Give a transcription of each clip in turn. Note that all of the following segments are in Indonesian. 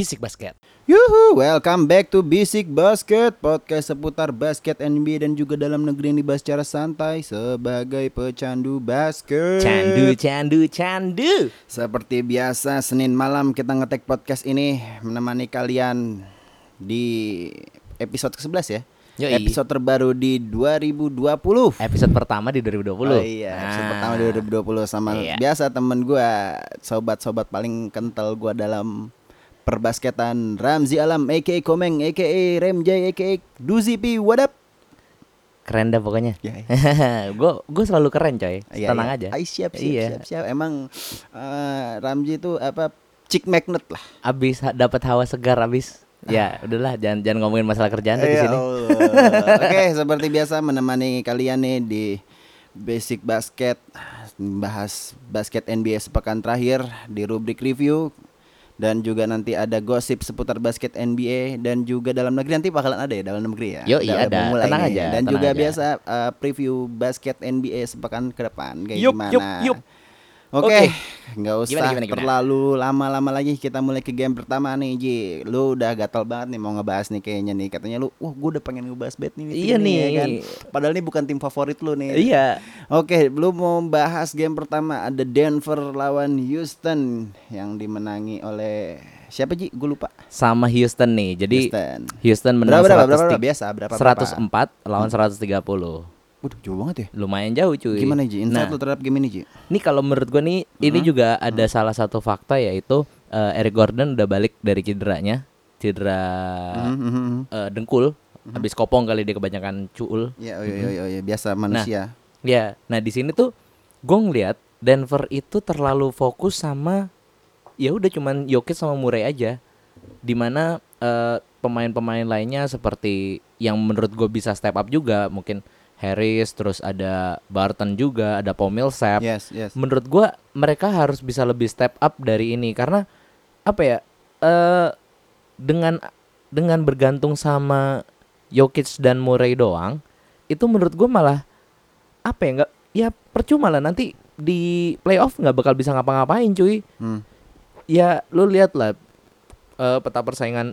Bisik Basket. Yuhu, welcome back to Basic Basket Podcast seputar basket NBA dan juga dalam negeri yang dibahas secara santai Sebagai pecandu basket Candu, candu, candu. Seperti biasa Senin malam kita ngetek podcast ini Menemani kalian di episode ke-11 ya Yoi. Episode terbaru di 2020 Episode pertama di 2020. Oh iya, episode Nah. pertama di 2020 sama Iya. biasa temen gua, sobat-sobat paling kental gua dalam perbasketan Ramzi Alam, aka Komeng, aka Remjay, aka Duzi P, what up? Keren dah pokoknya. Ya, Gue gue selalu keren coy. Iya, Tenang iya. aja. Ay, siap, siap, Iya. siap, siap. Emang eh, Ramzi itu apa? Chick magnet lah. Abis ha- dapat hawa segar abis. Ya udahlah jangan jangan ngomongin masalah kerjaan di Ya sini. Oke, seperti biasa menemani kalian nih di Basic Basket bahas basket NBA sepekan terakhir di rubrik review dan juga nanti ada gosip seputar basket NBA dan juga dalam negeri nanti bakalan ada ya dalam negeri ya. Yo, iya, ada. mulai Tenang nih. aja, Dan tenang juga aja. biasa uh, preview basket NBA sepekan ke depan kayak Yup, gimana. yup, yup. Oke, Oke. nggak usah Gimana, gimana, gimana? terlalu lama-lama lagi kita mulai ke game pertama nih Ji. Lu udah gatal banget nih mau ngebahas nih kayaknya nih. Katanya lu, wah gue udah pengen ngebahas bet nih. Iya nih. ya kan? Padahal ini bukan tim favorit lu nih. Iya. Oke, lu mau bahas game pertama ada Denver lawan Houston yang dimenangi oleh siapa Ji? Gue lupa. Sama Houston nih. Jadi Houston. Houston menang Berapa, berapa, berapa, 103 berapa? Biasa, berapa, berapa? 104 lawan 130. Waduh, jauh banget ya. Lumayan jauh cuy. Gimana Ji? Insight Nah, lu terhadap game ini Ji? Ini kalau menurut gue nih ini juga ada salah satu fakta yaitu eh, Eric Gordon udah balik dari cederanya, cedera mhm. eh, dengkul, habis kopong kali dia kebanyakan cuul. Ya, oh, iya, iya, iya, biasa manusia. Ya, nah di sini tuh gue ngeliat Denver itu terlalu fokus sama ya udah cuman Jokic sama Murray aja, di mana eh, pemain-pemain lainnya seperti yang menurut gue bisa step up juga mungkin Harris, terus ada Barton juga, ada Paul Millsap. Yes, yes. menurut gua mereka harus bisa lebih step up dari ini karena apa ya eh dengan dengan bergantung sama Jokic dan Murray doang itu menurut gua malah apa ya nggak ya percuma lah nanti di playoff nggak bakal bisa ngapa-ngapain cuy Hmm. ya lu lihat lah eh, peta persaingan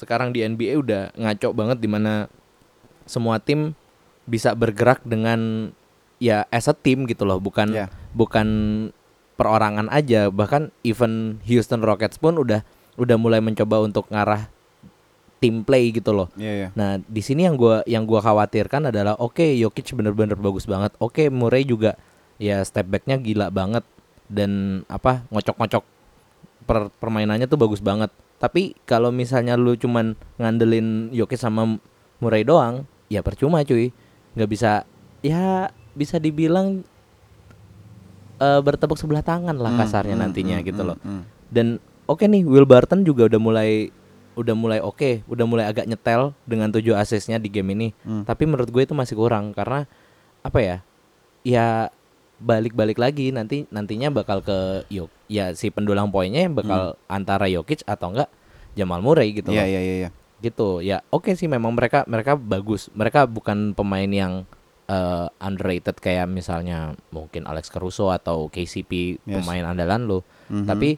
sekarang di NBA udah ngaco banget di mana semua tim bisa bergerak dengan ya as a team gitu loh bukan Ya. bukan perorangan aja bahkan even Houston Rockets pun udah udah mulai mencoba untuk ngarah team play gitu loh Iya, iya. Nah, di sini yang gua yang gua khawatirkan adalah oke Jokic bener-bener bagus banget. Oke Murray juga ya step backnya gila banget dan apa ngocok-ngocok per- permainannya tuh bagus banget. Tapi kalau misalnya lu cuman ngandelin Jokic sama Murray doang, ya percuma cuy. Nggak bisa ya bisa dibilang eh, bertepuk sebelah tangan lah Hmm, kasarnya hmm, nantinya hmm, gitu hmm, loh. hmm. Dan oke nih Will Barton juga udah mulai udah mulai oke, udah mulai agak nyetel dengan tujuh asisnya di game ini. Hmm. Tapi menurut gue itu masih kurang karena apa ya? Ya balik-balik lagi nanti nantinya bakal ke Yok. Ya si pendulang poinnya bakal antara Jokic atau enggak Jamal Murray gitu Hmm. Iya, loh. iya, iya, iya. Gitu. Ya oke sih memang mereka mereka bagus. Mereka bukan pemain yang eh, underrated kayak misalnya mungkin Alex Caruso atau KCP Yes. pemain andalan lo. Mhm. Tapi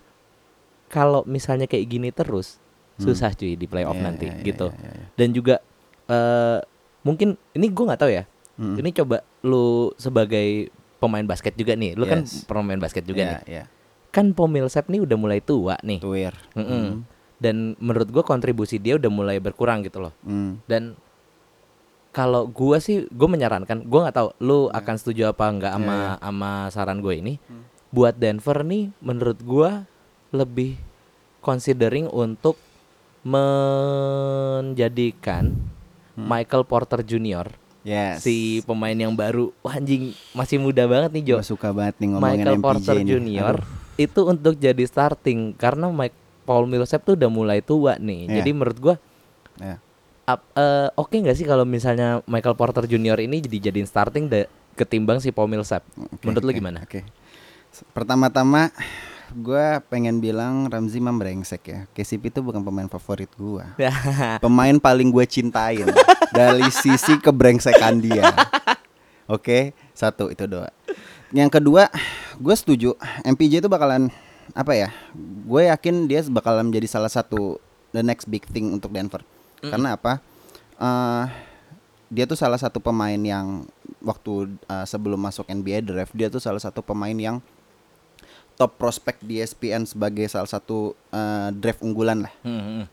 kalau misalnya kayak gini terus susah cuy di playoff Iya, nanti iya, iya, gitu. iya, iya. Dan juga eh mungkin ini gue nggak tahu ya. Mhm. Ini coba lu sebagai pemain basket juga nih. Lu kan Yes. pemain basket juga Iya, nih. iya. Kan Paul Millsap nih udah mulai tua nih. Tuir. Mm-mm. Dan menurut gue kontribusi dia udah mulai berkurang gitu loh. Hmm. Dan kalau gua sih gue menyarankan, gua nggak tahu lu akan setuju apa nggak sama Iya, sama saran gue ini. Hmm. Buat Denver nih menurut gua lebih considering untuk menjadikan Michael Porter Jr. Yes. si pemain yang baru Wah, anjing masih muda banget nih Jo Gua suka banget nih ngomongin Michael MPJ Porter. Jr. Aduh. itu untuk jadi starting karena Mike Paul Millsap tuh udah mulai tua nih Iya. jadi menurut gua Ya. ap- eh, oke nggak sih kalau misalnya Michael Porter Jr. ini jadi jadiin starting da- ketimbang si Paul Millsap Oke, menurut lu oke, gimana Oke. S- Pertama-tama gua pengen bilang Ramzi mah brengsek ya. KCP itu bukan pemain favorit gua. pemain paling gue cintain dari sisi kebrengsekan dia. Oke, satu itu doa. Yang kedua, gue setuju MPJ itu bakalan apa ya? Gue yakin dia bakalan menjadi salah satu the next big thing untuk Denver. Mm. Karena apa? Eh, dia tuh salah satu pemain yang waktu eh, sebelum masuk NBA draft dia tuh salah satu pemain yang top prospek di ESPN sebagai salah satu eh, draft unggulan lah. Hmm.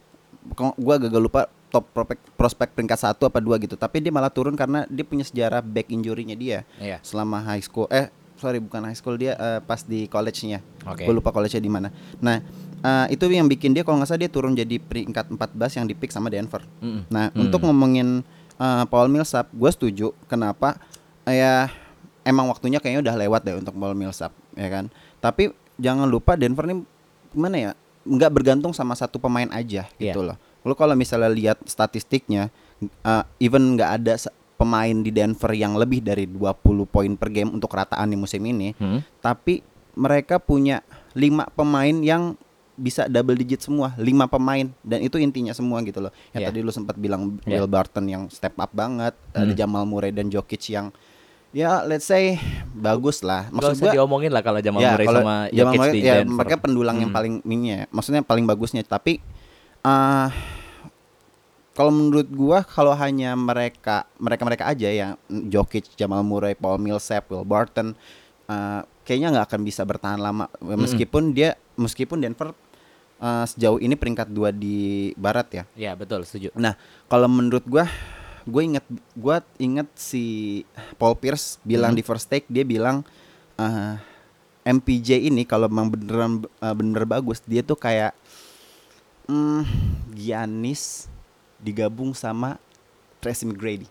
Kok gua gagal lupa top prospek prospek peringkat satu apa dua gitu. Tapi dia malah turun karena dia punya sejarah back injury-nya dia Iya. selama high school. Eh sorry bukan high school dia eh, pas di college-nya. Oke. Gue lupa college-nya di mana. Nah eh, itu yang bikin dia kalau nggak salah dia turun jadi peringkat 14 yang dipick sama Denver. Mm-mm. Nah, Hmm. untuk ngomongin uh, Paul Millsap, gue setuju. Kenapa? Ya, emang waktunya kayaknya udah lewat deh untuk Paul Millsap, ya kan. Tapi jangan lupa Denver nih gimana ya? Nggak bergantung sama satu pemain aja Iya. gitu loh. Lo kalau misalnya lihat statistiknya, uh, even nggak ada pemain di Denver yang lebih dari 20 poin per game untuk rataan di musim ini, Hmm. tapi mereka punya lima pemain yang bisa double digit semua lima pemain dan itu intinya semua gitu loh yang Iya. tadi lu sempat bilang Iya. Will Barton yang step up banget ada Hmm. Jamal Murray dan Jokic yang ya let's say bagus lah maksud gua diomongin lah kalau Jamal ya Murray sama Jamal Jokic Murray di ya Denver. mereka pendulang yang Hmm. paling ini ya maksudnya paling bagusnya tapi eh kalau menurut gua kalau hanya mereka mereka mereka aja yang Jokic, Jamal Murray, Paul Millsap, Will Barton eh, kayaknya nggak akan bisa bertahan lama meskipun dia meskipun Denver eh, sejauh ini peringkat dua di Barat ya. Ya betul setuju. Nah kalau menurut gua gue inget gue inget si Paul Pierce bilang Hmm. di first take dia bilang eh, MPJ ini kalau memang beneran eh, bener bagus dia tuh kayak hmm, Giannis digabung sama Tracy McGrady.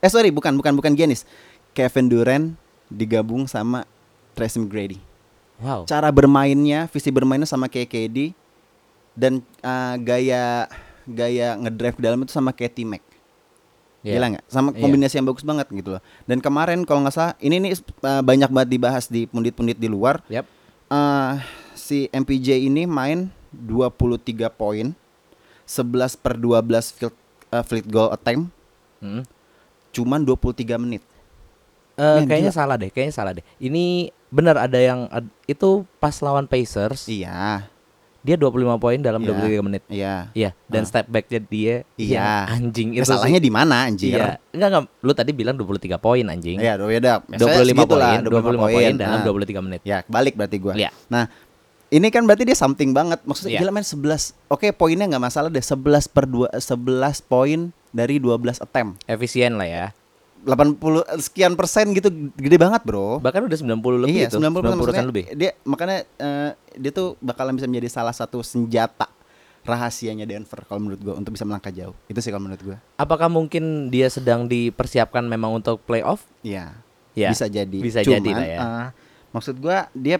Eh sorry bukan bukan bukan Giannis. Kevin Durant digabung sama Tracy McGrady. Wow. Cara bermainnya, visi bermainnya sama kayak KD dan eh, gaya gaya ngedrive dalam itu sama kayak T-Mac. Iya. Gila nggak? Sama Iya. kombinasi yang bagus banget gitu loh. Dan kemarin kalau nggak salah, ini nih uh, banyak banget dibahas di pundit-pundit di luar. Yap. Uh, si MPJ ini main 23 poin, 11 per 12 field, uh, field goal attempt, Hmm. cuman 23 menit. Eh, Men, kayaknya gila. salah deh, kayaknya salah deh. Ini benar ada yang ad- itu pas lawan Pacers, Iya, dia 25 poin dalam Iya. 23 menit. iya. Iya, dan Ah. step backnya dia Iya. yang anjing itu. Salahnya di mana anjir? Iya. Enggak enggak, lu tadi bilang 23 poin anjing. Iya, beda. 25 poin, 25 25 poin dalam Nah, 23 menit. Ya, balik berarti gua. Iya. Nah, ini kan berarti dia something banget. Maksudnya Iya. gila main 11. Oke, poinnya nggak masalah deh. 11 per 2 11 poin dari 12 attempt. Efisien lah ya. 80 sekian persen gitu gede banget, Bro. Bahkan udah 90 lebih iya, itu. 90 persen persen lebih. Dia makanya eh, dia tuh bakalan bisa menjadi salah satu senjata rahasianya Denver kalau menurut gua untuk bisa melangkah jauh. Itu sih kalau menurut gua. Apakah mungkin dia sedang dipersiapkan memang untuk playoff? Iya. Ya. Bisa jadi. Bisa Cuman, jadi lah ya. eh, maksud gua dia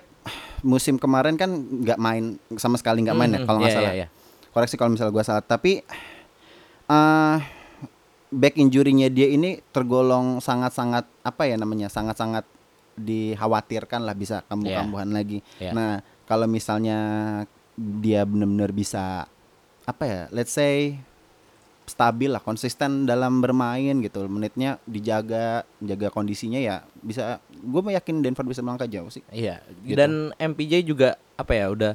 musim kemarin kan nggak main sama sekali nggak main ya Mhm, kalau nggak iya, salah. iya, iya. Koreksi kalau misalnya gua salah. Tapi eh back injury-nya dia ini tergolong sangat-sangat apa ya namanya? Sangat-sangat dikhawatirkan lah bisa kambuh-kambuhan lagi. Iya. Nah, kalau misalnya dia benar-benar bisa apa ya? Let's say stabil lah, konsisten dalam bermain gitu. Menitnya dijaga, jaga kondisinya ya bisa gue yakin Denver bisa melangkah jauh sih. Iya. Gitu. Dan MPJ juga apa ya udah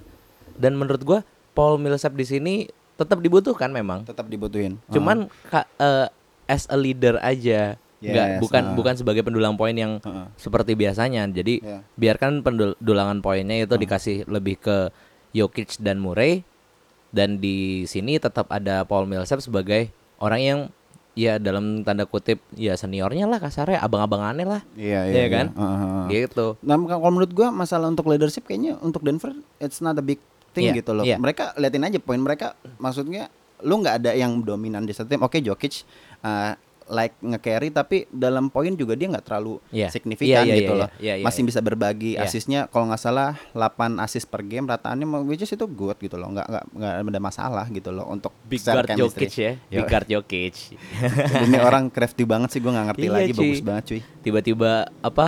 dan menurut gua Paul Millsap di sini tetap dibutuhkan memang. Tetap dibutuhin. Cuman ka- eh, as a leader aja. Nggak, Yes, bukan ah. bukan sebagai pendulang poin yang Heeh. seperti biasanya. Jadi Iya. biarkan pendulangan poinnya itu Hmm. dikasih lebih ke Jokic dan Murray dan di sini tetap ada Paul Millsap sebagai orang yang ya dalam tanda kutip ya seniornya lah kasarnya abang-abangannya lah Iya, Iya kan? Heeh, heeh. gitu. Nah, kalau menurut gua masalah untuk leadership kayaknya untuk Denver it's not a big thing Iya, gitu loh. iya. Mereka liatin aja poin mereka maksudnya lu nggak ada yang dominan di satu tim. Oke, Jokic uh, like nge-carry tapi dalam poin juga dia nggak terlalu Iya. signifikan Iya, iya, gitu iya, loh. iya, iya, Masih iya. bisa berbagi Iya. asisnya kalau nggak salah 8 asis per game rataannya which is itu good gitu loh. nggak nggak nggak ada masalah gitu loh untuk Big guard chemistry. Jokic ya, Yo. big guard Jokic. Ini orang crafty banget sih gua nggak ngerti Iya, lagi cuy. bagus banget cuy. Tiba-tiba apa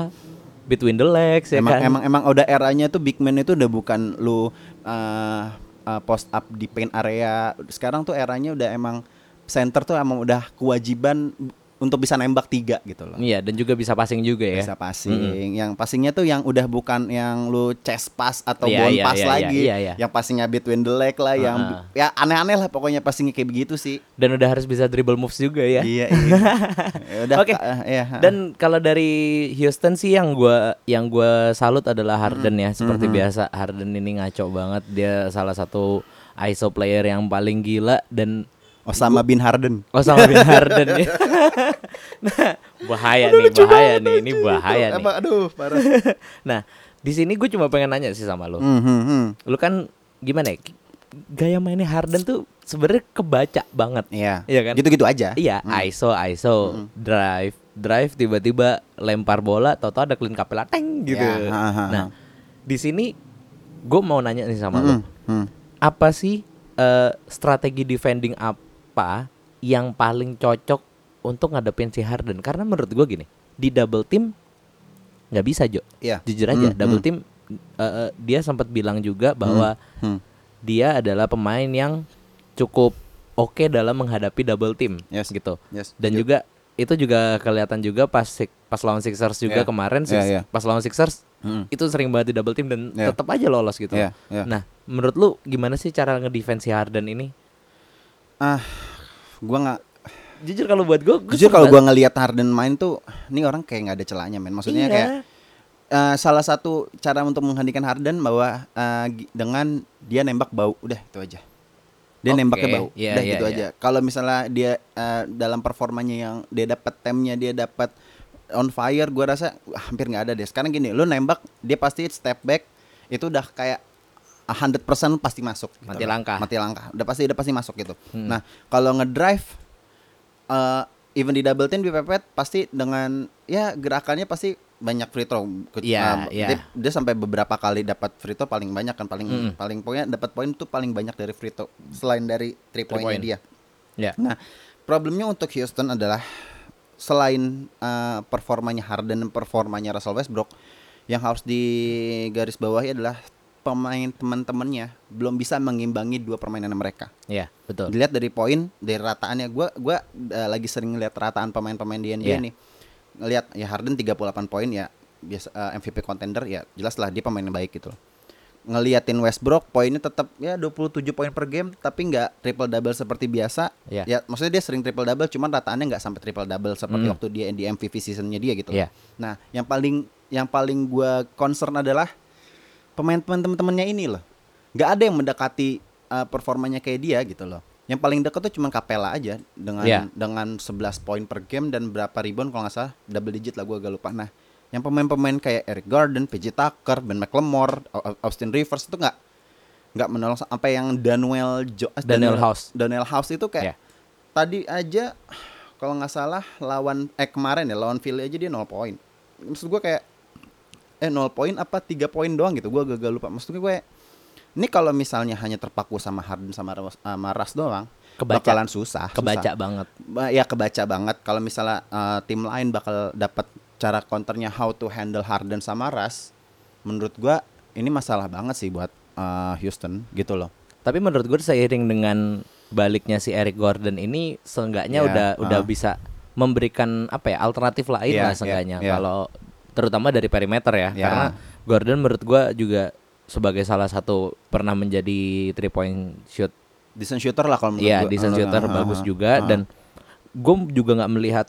between the legs ya emang kan. emang emang udah eranya tuh big man itu udah bukan lu uh, uh, post up di paint area. Sekarang tuh eranya udah emang center tuh emang udah kewajiban untuk bisa nembak tiga gitu loh. Iya, dan juga bisa passing juga ya. Bisa passing. Yang passingnya tuh yang udah bukan yang lu chest pass atau Iya, ball iya, pass iya, lagi. iya, iya. Yang passingnya between the leg lah, yang Ah. ya aneh-aneh lah pokoknya passingnya kayak begitu sih. Dan udah harus bisa dribble moves juga ya. Iya, iya. Ya udah. Oke. Kak, eh, iya. Dan kalau dari Houston sih yang gua yang gua salut adalah Harden ya, seperti biasa Harden ini ngaco banget. Dia salah satu ISO player yang paling gila dan Osama bin Harden. Osama bin Harden ya. nah, bahaya nih, bahaya nih, ini bahaya nih. Apa, aduh, parah. Nah, di sini gue cuma pengen nanya sih sama lo. Hmm, hmm. Lu kan gimana ya? Gaya mainnya Harden tuh sebenarnya kebaca banget. Iya. Iya kan? Gitu-gitu aja. Iya, ISO, ISO, drive, drive tiba-tiba lempar bola, tau-tau ada clean capella, teng gitu. Ya, ha, ha, ha. Nah, di sini gue mau nanya nih sama lo, Hmm, hmm. apa sih eh, strategi defending apa yang paling cocok untuk ngadepin si Harden? Karena menurut gue gini, di double team nggak bisa Jo, Iya. jujur aja, Hmm, double hmm. team eh, dia sempat bilang juga bahwa Hmm. dia adalah pemain yang cukup oke dalam menghadapi double team Yes. gitu. Yes. Dan Setuju. juga itu juga kelihatan juga pas pas lawan Sixers juga Iya. kemarin Iya, Six- iya. pas lawan Sixers Hmm. itu sering banget di double team dan Iya. tetap aja lolos gitu. Iya, iya. Nah, menurut lu gimana sih cara ngedefense si Harden ini? Ah, gua nggak Jujur kalau buat gue, Jujur kalau gua ngelihat Harden main tuh, ini orang kayak nggak ada celahnya men. Maksudnya Iya. kayak eh, salah satu cara untuk menghentikan Harden bahwa gi- dengan dia nembak bau, udah itu aja. Dia Oke, nembaknya bau, iya, udah iya, gitu iya. aja. Kalau misalnya dia eh, dalam performanya yang dia dapat temnya, dia dapat on fire, gua rasa wah, hampir nggak ada deh. Sekarang gini, lu nembak, dia pasti step back, itu udah kayak 100% pasti masuk. gitu Mati langkah. Mati langkah. Udah pasti udah pasti masuk gitu. Hmm. Nah, kalau ngedrive eh even di double team dipepet pasti dengan ya gerakannya pasti banyak free throw. Iya, eh, iya. Dia, dia sampai beberapa kali dapat free throw paling banyak kan paling Mm. paling pokoknya dapat poin tuh paling banyak dari free throw selain dari three pointnya point. dia. Ya. Nah, problemnya untuk Houston adalah selain eh, performanya Harden dan performanya Russell Westbrook yang harus digarisbawahi adalah pemain teman-temannya belum bisa mengimbangi dua permainan mereka. Iya, betul. Dilihat dari poin, dari rataannya gua gua eh, lagi sering ngeliat rataan pemain-pemain di NBA Iya. nih. Ngelihat ya Harden 38 poin ya biasa eh, MVP contender ya jelas lah dia pemain yang baik gitu loh. Ngeliatin Westbrook poinnya tetap ya 27 poin per game tapi nggak triple double seperti biasa. Iya. Ya maksudnya dia sering triple double cuman rataannya nggak sampai triple double seperti Hmm. waktu dia di MVP seasonnya dia gitu. loh. Iya. Nah, yang paling yang paling gua concern adalah pemain-pemain temen-temennya ini loh. nggak ada yang mendekati uh, performanya kayak dia gitu loh. Yang paling dekat tuh cuma Capella aja dengan Iya. dengan 11 poin per game dan berapa rebound kalau nggak salah double digit lah gua agak lupa. Nah, yang pemain-pemain kayak Eric Garden, PJ Tucker, Ben McLemore, Au- Austin Rivers itu nggak nggak menolong sampai yang Daniel jo eh, Daniel House. Daniel House itu kayak Iya. tadi aja kalau nggak salah lawan eh kemarin ya lawan Philly aja dia 0 poin. Maksud gua kayak eh 0 poin apa 3 poin doang gitu. Gua agak lupa. Maksud gue ini kalau misalnya hanya terpaku sama Harden sama Ras, sama Ras doang Kebaca. bakalan susah. Kebaca susah. banget. Ba- Ya kebaca banget kalau misalnya eh, tim lain bakal dapat cara counternya how to handle Harden sama Ras. Menurut gua ini masalah banget sih buat eh, Houston gitu loh. Tapi menurut gue seiring dengan baliknya si Eric Gordon ini seenggaknya Iya, udah udah ah. bisa memberikan apa ya alternatif lain Iya, lah iya, seenggaknya iya. kalau terutama dari perimeter ya Iya. karena Gordon menurut gue juga sebagai salah satu pernah menjadi three point shoot Decent shooter lah kalau menurut Iya, gua. decent shooter ah, bagus juga ah. dan gue juga nggak melihat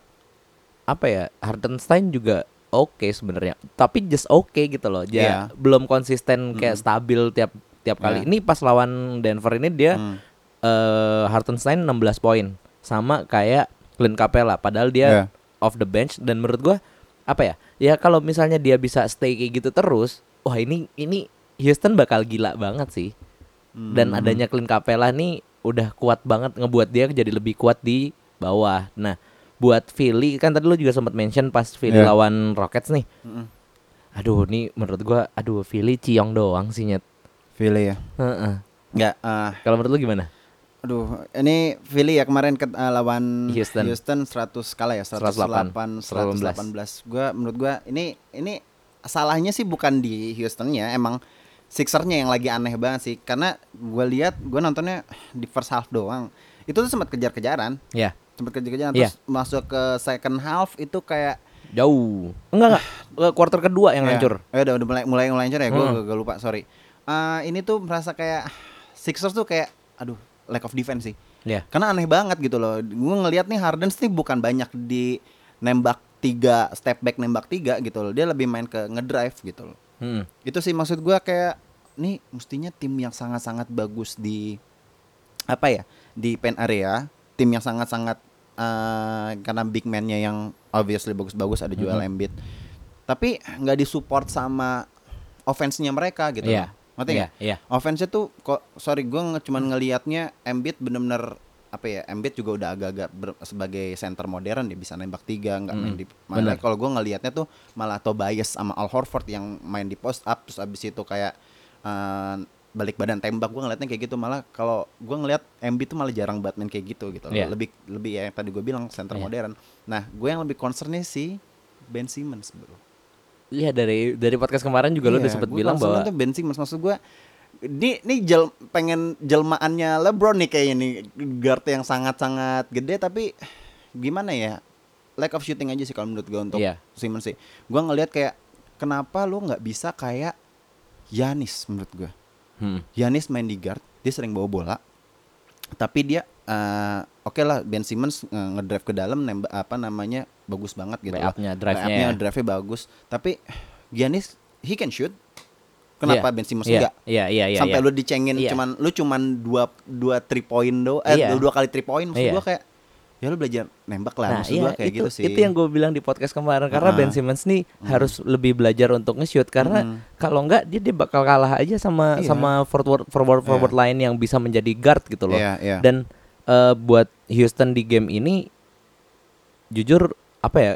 apa ya Hartenstein juga oke sebenarnya tapi just oke gitu loh dia Iya. belum konsisten kayak stabil tiap tiap kali Iya. ini pas lawan Denver ini dia Hmm. eh Hartenstein 16 poin sama kayak Clint Capella padahal dia Iya. off the bench dan menurut gua apa ya ya kalau misalnya dia bisa stay kayak gitu terus wah ini ini Houston bakal gila banget sih dan Hmm. adanya Clint Capella nih udah kuat banget ngebuat dia jadi lebih kuat di bawah nah buat Philly kan tadi lu juga sempat mention pas Philly Iya. lawan Rockets nih Mm-mm. aduh nih menurut gua aduh Philly ciong doang sih nyet Philly ya. Heeh. Enggak, eh, kalau menurut lu gimana aduh, ini Philly ya kemarin ke, eh, lawan Houston. 100 kalah ya, 108, 108 118. Gua menurut gua ini ini salahnya sih bukan di Houstonnya, emang Sixernya yang lagi aneh banget sih. Karena gua lihat gua nontonnya di first half doang. Itu tuh sempat kejar-kejaran. ya sempat kejar-kejaran Iya. terus masuk ke second half itu kayak Jauh. Enggak enggak. Quarter kedua yang ya, hancur. ya udah udah mulai mulai mulai hancur ya gue Hmm. lupa sorry Eh, ini tuh merasa kayak Sixers tuh kayak aduh lack of defense sih Iya. karena aneh banget gitu loh gue ngelihat nih Harden nih bukan banyak di nembak tiga step back nembak tiga gitu loh dia lebih main ke ngedrive gitu loh Mm. itu sih maksud gua kayak nih mestinya tim yang sangat-sangat bagus di apa ya di pen area tim yang sangat-sangat eh, karena big man-nya yang obviously bagus-bagus ada Joel Mhm. Embiid tapi nggak disupport sama offense-nya mereka gitu Iya. Ngerti Iya, nggak? iya. Offense-nya tuh kok sorry gua nge- cuman ngelihatnya Embiid bener-bener apa ya Embiid juga udah agak-agak ber- sebagai center modern dia bisa nembak tiga nggak main Mm, di malah bener. kalau gue ngelihatnya tuh malah Tobias sama Al Horford yang main di post up terus abis itu kayak eh, balik badan tembak gue ngelihatnya kayak gitu malah kalau gue ngelihat Embiid tuh malah jarang banget main kayak gitu gitu loh. Iya. lebih lebih ya yang tadi gue bilang center Iya. modern nah gue yang lebih concernnya sih Ben Simmons bro Iya dari dari podcast kemarin juga lo udah Iya, sempet bilang bahwa tuh Ben Simmons maksud gue ini ini jel, pengen jelmaannya LeBron nih kayaknya nih. Guard yang sangat-sangat gede tapi gimana ya? Lack of shooting aja sih kalau menurut gue untuk Iya. Simmons sih. Gue ngelihat kayak kenapa lu nggak bisa kayak Yanis menurut gue Hmm. Yanis main di guard dia sering bawa bola tapi dia eh, oke lah Ben Simmons eh, ngedrive ke dalam nembak apa namanya bagus banget gitu. Layup-nya, drive-nya ya. drive-nya bagus tapi Giannis he can shoot kenapa Iya. Ben Simmons Iya, enggak Iya, iya, iya. sampai iya. lu dicengin Iya. cuman lu cuman dua dua three point do eh Iya. dua, kali three point maksud Iya. gua kayak ya lu belajar nembak lah Nah, maksud iya, gua kayak itu, gitu sih itu yang gue bilang di podcast kemarin karena. Ben Simmons nih harus lebih belajar untuk nge-shoot karena Mm. kalau enggak dia dia bakal kalah aja sama Iya. sama forward forward forward lain yang bisa menjadi guard gitu loh. Iya, iya. Dan eh, buat Houston di game ini jujur apa ya?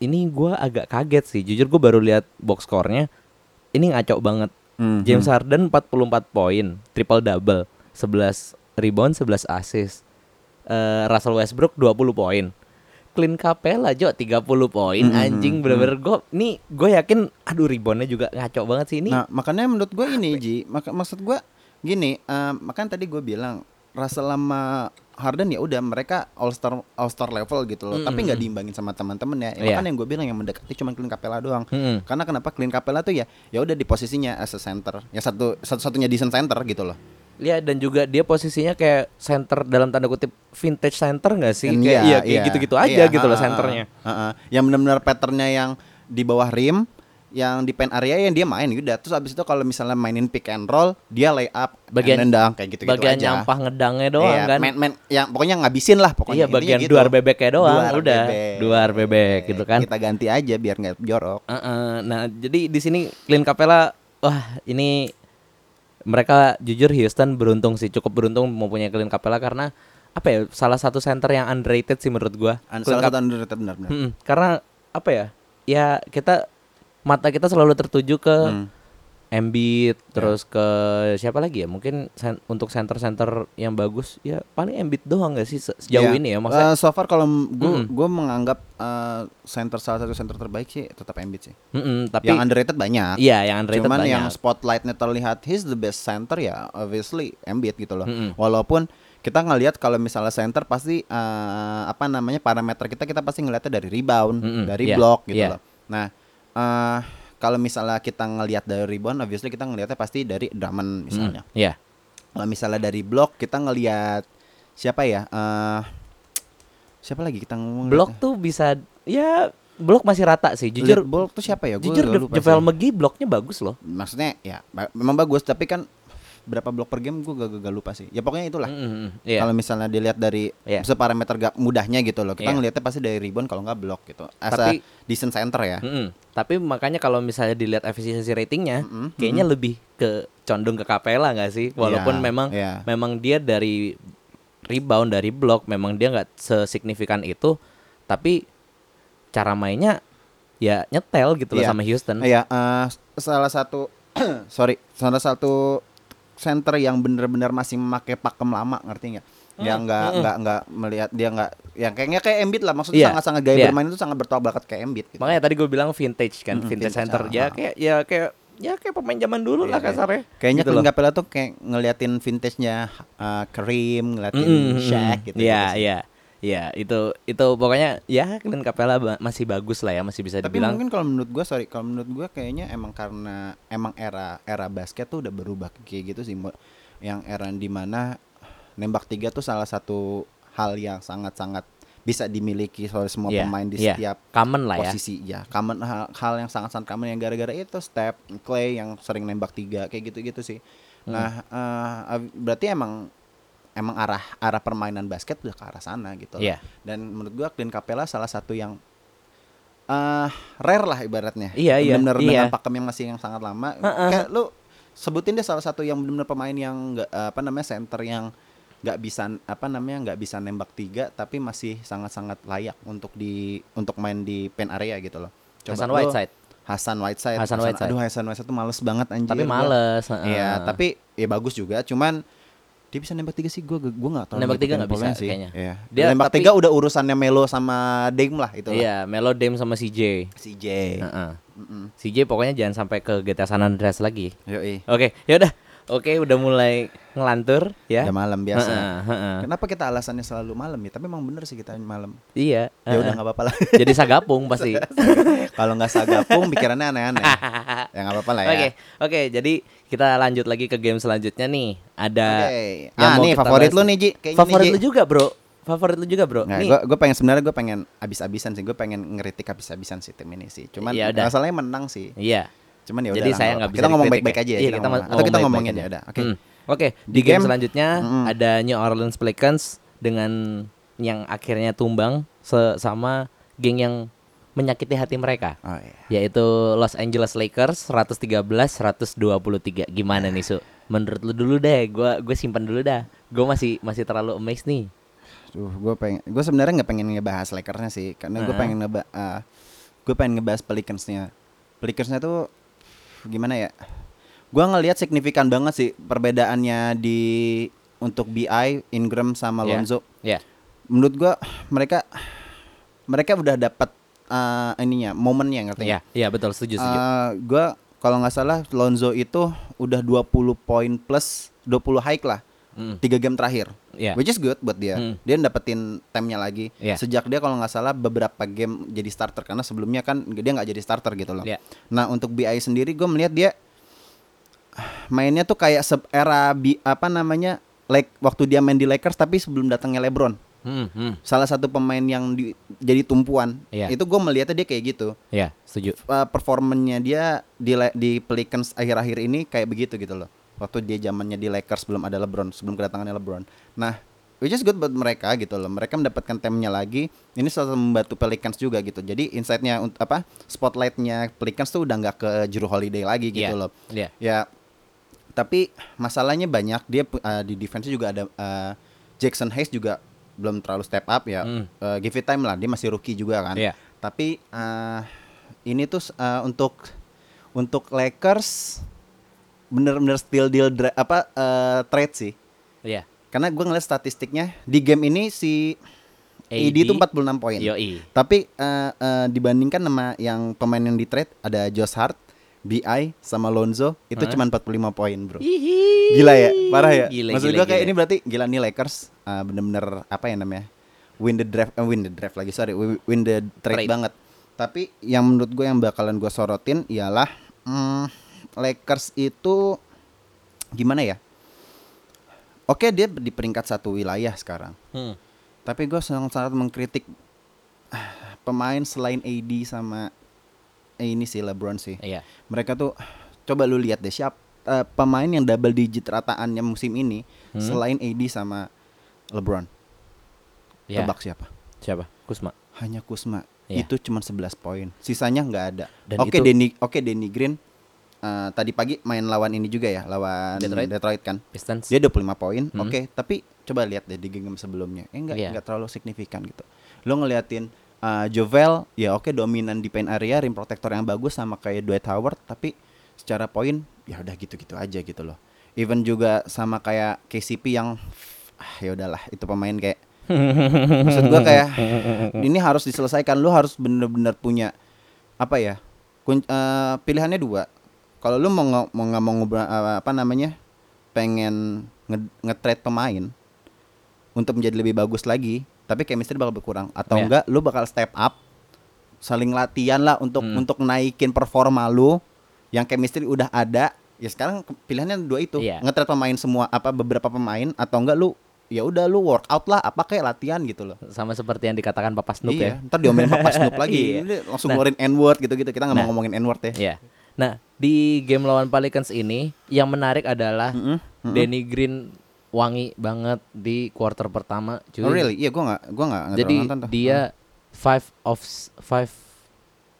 Ini gua agak kaget sih. Jujur gue baru lihat box score-nya. Ini ngaco banget. Mhm. James Harden 44 poin, triple double, 11 rebound, 11 assist. Eh, Russell Westbrook 20 poin. Clint Capella Jo 30 poin Mhm, anjing bener-bener gue nih gue yakin aduh reboundnya juga ngaco banget sih ini Nah, makanya menurut gue ini Ji, maka maksud gue gini, eh, makanya tadi gue bilang Russell sama Harden ya udah mereka all star all star level gitu loh, Mm, tapi mm, nggak mm. diimbangin sama teman-teman ya. Iya. Makanya yang gue bilang yang mendekati cuma Clint Capella doang. Mm-mm. Karena kenapa Clint Capella tuh ya ya udah di posisinya as a center, ya satu satu-satunya decent center gitu loh. Ya dan juga dia posisinya kayak center dalam tanda kutip vintage center nggak sih? Dan Kayak iya, iya kayak iya, gitu-gitu aja iya, gitu loh ha, ha. Yang benar-benar patternnya yang di bawah rim, yang di pen area yang dia main udah. Terus abis itu kalau misalnya mainin pick and roll, dia lay up, Bagian- nendang kayak gitu-gitu Bagian aja. nyampah ngedangnya doang Iya, kan. main, main, yang pokoknya ngabisin lah pokoknya. Iya bagian gitu. duar bebeknya doang Duar udah. bebek. Duar bebek gitu kan. Kita ganti aja biar nggak jorok. Uh-uh. Nah, jadi di sini Clint Capella wah ini mereka jujur Houston beruntung sih, cukup beruntung mempunyai Clint Capella karena apa ya? Salah satu center yang underrated sih menurut gua. An- Salah satu underrated benar-benar. Mm-mm. karena apa ya? Ya kita mata kita selalu tertuju ke Hmm. Embiid terus ke siapa lagi ya? Mungkin sen- untuk center-center yang bagus ya paling Embiid doang gak sih se- sejauh Iya. ini ya maksudnya. Eh, so far kalau gue Mm-mm. gue menganggap eh, center salah satu center terbaik sih tetap Embiid sih. Mm-mm, tapi yang underrated banyak. iya yang underrated Cuman banyak. yang spotlightnya terlihat he's the best center ya obviously Embiid gitu loh. Mm-mm. Walaupun kita ngelihat kalau misalnya center pasti eh, apa namanya parameter kita kita pasti ngelihatnya dari rebound, Mm-mm, dari iya, block gitu iya. loh. Nah, eh kalau misalnya kita ngelihat dari rebound obviously kita ngelihatnya pasti dari Drummond misalnya. Mm, Iya. Kalau misalnya dari blok kita ngelihat siapa ya? eh siapa lagi kita ngomong Blok tuh bisa ya blok masih rata sih. Jujur blok tuh siapa ya? Gua jujur sih. McGee bloknya bagus loh. maksudnya ya memang bagus tapi kan berapa blok per game gue gak, gak, gak lupa sih ya pokoknya itulah Mm, mm, mm. Iya. kalau misalnya dilihat dari Iya. separameter gak mudahnya gitu loh kita Iya. ngelihatnya pasti dari rebound kalau nggak blok gitu as Tapi- a decent center ya Mm-mm. Tapi makanya kalau misalnya dilihat efisiensi ratingnya, Mm-mm, kayaknya lebih ke condong ke Capella nggak sih? Walaupun Iya, memang iya. memang dia dari rebound dari blok, memang dia nggak sesignifikan itu, tapi cara mainnya ya nyetel gitu loh Iya. sama Houston. Iya, eh, salah satu sorry, salah satu center yang benar-benar masih memakai pakem lama, ngerti nggak? Yang Hmm, nggak hmm. nggak nggak melihat dia nggak, yang kayaknya kayak Embiid lah, maksudnya Iya, sangat-sangat gaya iya. bermain itu sangat bertolak belakang kayak Embiid. Gitu. Makanya tadi gue bilang vintage kan, Mm-mm, vintage, vintage, center ya ah. kayak ya kayak ya kayak pemain zaman dulu lah Iya, iya. kasarnya. Kayaknya Gitu Clint loh. Capella tuh kayak ngeliatin vintage-nya eh, Kareem, ngeliatin Mm-mm, mm-mm. Shaq gitu. Iya, gitu sih. Iya. Ya itu itu pokoknya ya Clint Capella ba- masih bagus lah ya masih bisa Tapi dibilang. mungkin kalau menurut gua sorry, kalau menurut gua kayaknya emang karena emang era era basket tuh udah berubah kayak gitu sih, yang era di mana nembak tiga tuh salah satu hal yang sangat-sangat bisa dimiliki oleh semua Iya, pemain di iya. setiap common lah ya. posisi ya. Common hal, hal yang sangat-sangat common yang gara-gara itu Step, Clay yang sering nembak tiga kayak gitu-gitu sih. Hmm. Nah, ab- berarti emang emang arah arah permainan basket udah ke arah sana gitu. loh. Iya. Dan menurut gua Clint Capella salah satu yang eh rare lah ibaratnya. Iya, iya, Bener iya. dengan pakem yang masih yang sangat lama. Kayak lu sebutin deh salah satu yang benar-benar pemain yang nggak eh, apa namanya center yang nggak bisa apa namanya nggak bisa nembak tiga tapi masih sangat-sangat layak untuk di untuk main di pen area gitu loh. Hasan lu- Whiteside. Hasan Whiteside. Hasan Whiteside. Aduh Hasan Whiteside tuh males banget anjir. Tapi males. Iya, tapi ya bagus juga. Cuman dia bisa nembak tiga sih. Gue gue nggak tahu. Nembak tiga nggak bisa kayaknya. Iya. Dia nembak tapi- tiga udah urusannya Melo sama Dame lah itu. Iya, Melo Dame sama CJ. CJ. Heeh. Mm-mm. CJ pokoknya jangan sampai ke GTA San Andreas lagi. Yoi. Oke, yaudah. Oke, udah mulai ngelantur ya. Udah malam biasa. Heeh, heeh. Kenapa kita alasannya selalu malam ya? Tapi emang bener sih kita malam. Iya. Ya udah nggak apa-apa lah. Jadi sagapung pasti. Kalau nggak sagapung pikirannya aneh-aneh. ya nggak apa-apa lah ya. Oke, oke. Jadi kita lanjut lagi ke game selanjutnya nih. Ada Oke. yang Ah mau nih favorit lu nih. Ji. Kayaknya Favorit nih, lu juga, Bro. Favorit lu juga, Bro. Nah, nih. gue gue pengen sebenarnya gue pengen abis-abisan sih. Gue pengen ngeritik abis-abisan sih tim ini sih. Cuman Ya masalahnya menang sih. Iya. Cuman ya Jadi udah saya lah, nggak bisa Kita ngomong baik-baik aja ya. Iya, kita ngomong- Atau kita ngomongin ya udah. Oke. Hmm. Oke, di, Di game, game- selanjutnya Mm-mm. ada New Orleans Pelicans dengan yang akhirnya tumbang sama geng yang menyakiti hati mereka Oh iya. yaitu Los Angeles Lakers 113-123. Gimana nih, Su? Menurut lu dulu deh, gua gue simpan dulu dah. Gue masih masih terlalu amazed nih. Duh, gue pengen, gue sebenarnya nggak pengen ngebahas Lakersnya sih, karena gue Heeh. pengen ngeba, gue pengen ngebahas Pelicansnya. Pelicansnya tuh gimana ya? Gue ngelihat signifikan banget sih perbedaannya di untuk BI, Ingram sama Iya. Lonzo. Ya. Menurut gue mereka mereka udah dapat eh, ininya momennya ngerti Iya, iya betul setuju setuju. gue kalau nggak salah Lonzo itu udah 20 poin plus 20 high lah Mm. tiga game terakhir. Iya. Which is good buat dia. Mm. Dia dapetin temnya lagi. Iya. Sejak dia kalau nggak salah beberapa game jadi starter karena sebelumnya kan dia nggak jadi starter gitu loh. Iya. Nah untuk BI sendiri gue melihat dia mainnya tuh kayak se- era bi apa namanya like waktu dia main di Lakers tapi sebelum datangnya LeBron. Hmm, hmm. Salah satu pemain yang di- jadi tumpuan. Iya. Itu gue melihatnya dia kayak gitu. Ya, setuju. Uh, performanya dia di di Pelicans akhir-akhir ini kayak begitu gitu loh. Waktu dia zamannya di Lakers belum ada LeBron, sebelum kedatangannya LeBron. Nah, which is good buat mereka gitu loh. Mereka mendapatkan temnya lagi. Ini selalu membantu Pelicans juga gitu. Jadi insight-nya apa? Spotlight-nya Pelicans tuh udah nggak ke Jrue Holiday lagi gitu Iya, loh. Iya. Ya, tapi masalahnya banyak. Dia uh, di defense juga ada uh, Jackson Hayes juga belum terlalu step up ya. Hmm. Uh, give it time lah. Dia masih rookie juga kan. Iya. Tapi uh, ini tuh uh, untuk untuk Lakers bener-bener steal deal dra- apa uh, trade sih. Iya. Karena gue ngeliat statistiknya di game ini si AD, itu 46 poin. Tapi uh, uh, dibandingkan sama yang pemain yang di trade ada Josh Hart, BI sama Lonzo itu Hah? cuma 45 poin, Bro. Hihi. Gila ya, parah ya. Gila, Maksud gila, gua kayak gila. ini berarti gila nih Lakers uh, bener-bener apa ya namanya? Win the draft, eh, win the draft lagi sorry, wi- win the trade, Trade. banget. Tapi yang menurut gue yang bakalan gue sorotin ialah mm, Lakers itu gimana ya? Oke dia di peringkat satu wilayah sekarang. Hmm. Tapi gue sangat-sangat mengkritik ah, pemain selain AD sama ini sih LeBron sih. Iya. Mereka tuh coba lu lihat deh siap eh, pemain yang double digit rataannya musim ini Hmm. selain AD sama LeBron. Iya. Tebak siapa? Siapa? Kusma. Hanya Kusma. Iya. Itu cuma 11 poin. Sisanya nggak ada. Dan Oke itu- Denny oke Denny Green eh, tadi pagi main lawan ini juga ya, lawan Detroit. Detroit, kan. Pistons. Dia 25 poin. Hmm. Oke, tapi coba lihat deh di game sebelumnya. Eh enggak Iya. enggak terlalu signifikan gitu. Lo ngeliatin uh, Jovel ya oke dominan di paint area, rim protector yang bagus sama kayak Dwight Howard, tapi secara poin ya udah gitu-gitu aja gitu loh. Even juga sama kayak KCP yang ah, ya udahlah itu pemain kayak maksud gua kayak ini harus diselesaikan lu harus bener-bener punya apa ya kun- eh, pilihannya dua kalau lu mau nge- mau nggak mau ngobrol eh, apa namanya pengen nge- nge-trade pemain untuk menjadi lebih bagus lagi tapi chemistry bakal berkurang atau Iya. enggak lu bakal step up saling latihan lah untuk Hmm. untuk naikin performa lu yang chemistry udah ada ya sekarang pilihannya dua itu Iya. ngetret pemain semua apa beberapa pemain atau enggak lu ya udah lu workout lah apa kayak latihan gitu loh Sama seperti yang dikatakan Papa Snoop iya, ya. ntar diomelin Papa Snoop lagi Iya. Langsung Nah. ngeluarin N-word gitu-gitu kita nggak Nah. mau ngomongin N-word ya Iya. Nah, di game lawan Pelicans ini yang menarik adalah Mm-mm, mm-mm. Danny Green wangi banget di quarter pertama, cuy. Oh really? Iya, gua nggak, gua nggak. Jadi nonton tuh. dia five of five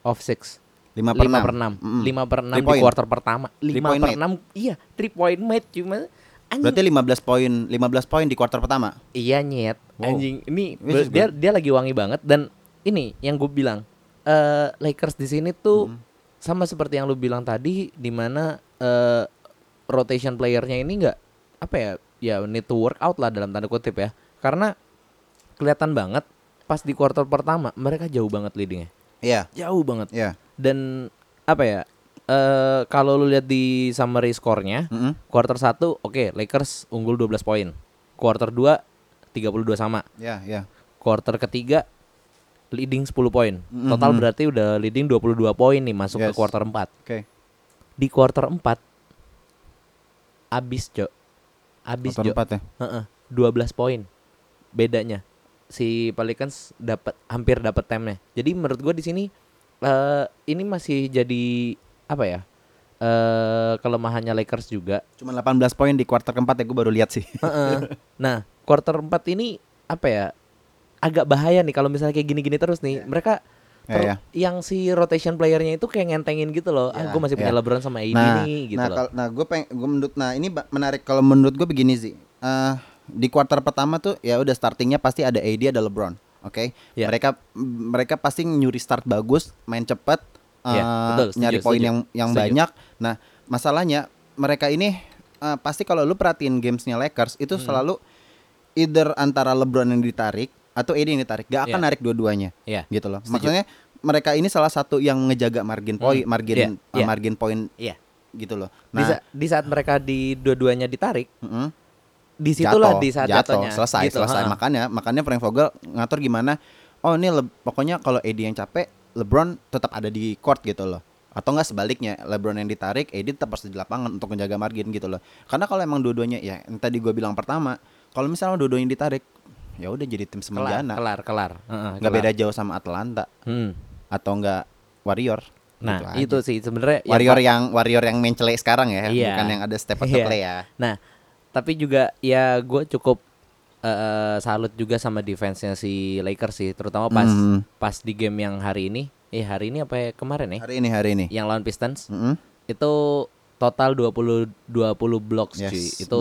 of six lima per lima enam. per enam Mm-mm. lima per enam di quarter pertama lima per enam iya three point mate cuma anjing Berarti 15 poin, 15 poin di quarter pertama. iya nyet Wow. anjing ini dia dia lagi wangi banget dan ini yang gue bilang eh Lakers di sini tuh Mm. sama seperti yang lu bilang tadi di mana eh rotation playernya ini enggak apa ya ya need to work out lah dalam tanda kutip ya karena kelihatan banget pas di quarter pertama mereka jauh banget leadingnya Iya, jauh banget iya. dan apa ya eh kalau lu lihat di summary skornya Mm-mm. quarter 1 oke Lakers unggul 12 poin quarter 2 32 sama Iya, iya. quarter ketiga leading 10 poin Mhm. total berarti udah leading 22 poin nih masuk ke Yes. quarter 4 Oke. di quarter 4 abis cok abis Quarter cok empat ya. Heeh, 12 poin bedanya si Pelicans dapat hampir dapat temnya jadi menurut gua di sini eh ini masih jadi apa ya eh kelemahannya Lakers juga Cuma 18 poin di quarter keempat ya gue baru lihat sih. Heeh. nah quarter 4 ini apa ya agak bahaya nih kalau misalnya kayak gini-gini terus nih mereka Ter- ya. yang si rotation playernya itu kayak ngentengin gitu loh ah Ya, gue masih punya ya. LeBron sama AD nah, nih gitu nah, loh kal- nah gue peng, gue menurut, nah ini menarik kalau menurut gue begini sih. Eh di quarter pertama tuh ya udah startingnya pasti ada AD ada LeBron, oke? Ya. Mereka m- mereka pasti nyuri start bagus, main cepet, eh, betul, setuju, nyari poin yang yang Setuju. banyak. Nah masalahnya mereka ini eh, pasti kalau lu perhatiin gamesnya Lakers itu Hmm. selalu either antara LeBron yang ditarik atau AD yang ditarik, gak akan Ya. narik dua-duanya, Iya. gitu loh. Setuju. Maksudnya mereka ini salah satu yang ngejaga margin poin, Hmm. margin Iya, eh, iya. margin poin Iya. gitu loh. di, Nah, sa- di saat mereka di dua-duanya ditarik mm-mm. di situlah Jatuh, di saat jatuh, jatuhnya selesai, gitu, selesai. ha. Makanya, makanya Frank Vogel ngatur gimana? Oh ini pokoknya kalau AD yang capek, LeBron tetap ada di court gitu loh. Atau enggak sebaliknya, LeBron yang ditarik, AD tetap harus di lapangan untuk menjaga margin gitu loh. Karena kalau emang dua-duanya, ya yang tadi gue bilang pertama, kalau misalnya dua-duanya ditarik, ya udah jadi tim kelar semenjana, kelar kelar Heeh, nggak kelar. beda jauh sama Atlanta Hmm. atau enggak Warrior. nah Gitu itu aja. sih sebenarnya yang Warrior pa- yang Warrior yang main celek sekarang ya, Iya. bukan yang ada step atau Iya. play ya. nah tapi juga ya gue cukup eh, salut juga sama defense-nya si Lakers sih terutama pas Mhm. pas di game yang hari ini eh hari ini apa ya kemarin ya Hari ini hari ini. yang lawan Pistons Mm-mm. itu total 20 20 blocks Yes. cuy. Itu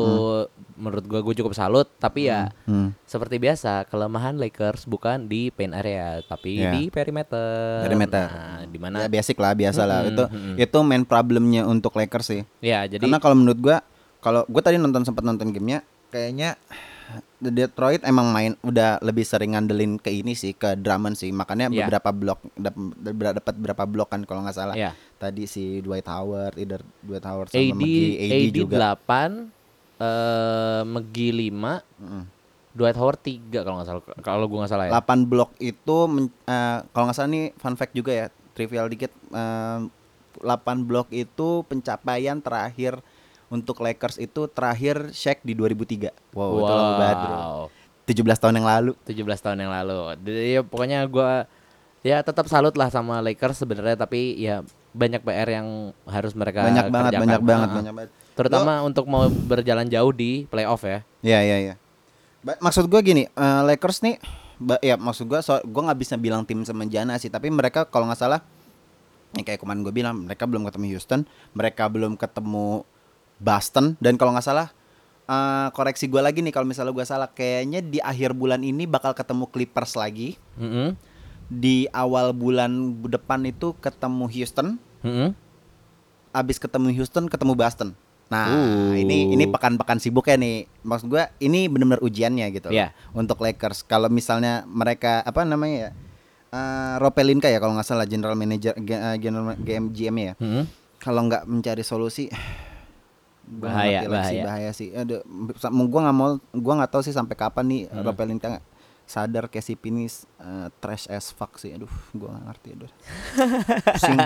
menurut gua gue cukup salut tapi ya Hmm. seperti biasa kelemahan Lakers bukan di paint area tapi Ya. di perimeter. Perimeter. Nah, di mana Ya basic lah, biasa lah. Mm-mm, Itu mm-mm. itu main problemnya untuk Lakers sih. ya jadi Karena kalau menurut gua, kalau gua tadi nonton sempat nonton gamenya, kayaknya The Detroit emang main udah lebih sering ngandelin ke ini sih ke Drummond sih. Makanya Iya. beberapa blok dap- dapat berapa blok kan kalau nggak salah. ya Tadi si Dwight Howard, either Dwight Howard sama AD McGee, AD, AD, juga. 8 eh McGee 5 Mm-mm. Dwight Howard 3 kalau nggak salah kalau gua nggak salah ya. 8 blok itu men- eh, kalau nggak salah nih fun fact juga ya, trivial dikit. eh, 8 blok itu pencapaian terakhir untuk Lakers itu terakhir Shaq di 2003. Wow, itu lama banget, Bro. 17 tahun yang lalu. 17 tahun yang lalu. Jadi ya, pokoknya gua ya tetap salut lah sama Lakers sebenarnya tapi ya banyak PR yang harus mereka banyak banget, kerjakan. banyak banget, banyak banget. Terutama untuk mau berjalan jauh di playoff ya. Ya, ya, ya. Ba- maksud gua gini, eh, Lakers nih ba- ya maksud gua so, gua nggak bisa bilang tim semenjana sih, tapi mereka kalau nggak salah yang kayak kemarin gue bilang mereka belum ketemu Houston, mereka belum ketemu Boston dan kalau nggak salah eh, koreksi gua lagi nih kalau misalnya gua salah kayaknya di akhir bulan ini bakal ketemu Clippers lagi. Mm-mm. Di awal bulan depan itu ketemu Houston, Mm-mm. abis ketemu Houston ketemu Boston. Nah, Uh. ini ini pekan-pekan sibuk ya nih. Maksud gua ini benar-benar ujiannya gitu loh. Iya. Untuk Lakers kalau misalnya mereka apa namanya ya? eh Ropelinka ya kalau nggak salah general manager eh, general GM GM ya. Mm-mm. Kalau nggak mencari solusi Bahaya, lah sih, bahaya. bahaya sih. Aduh, gua nggak mau gua nggak tahu sih sampai kapan nih Hmm. Ropelinka sadar KCP ini uh, trash as fuck sih. Aduh, gua gak ngerti aduh. Pusing.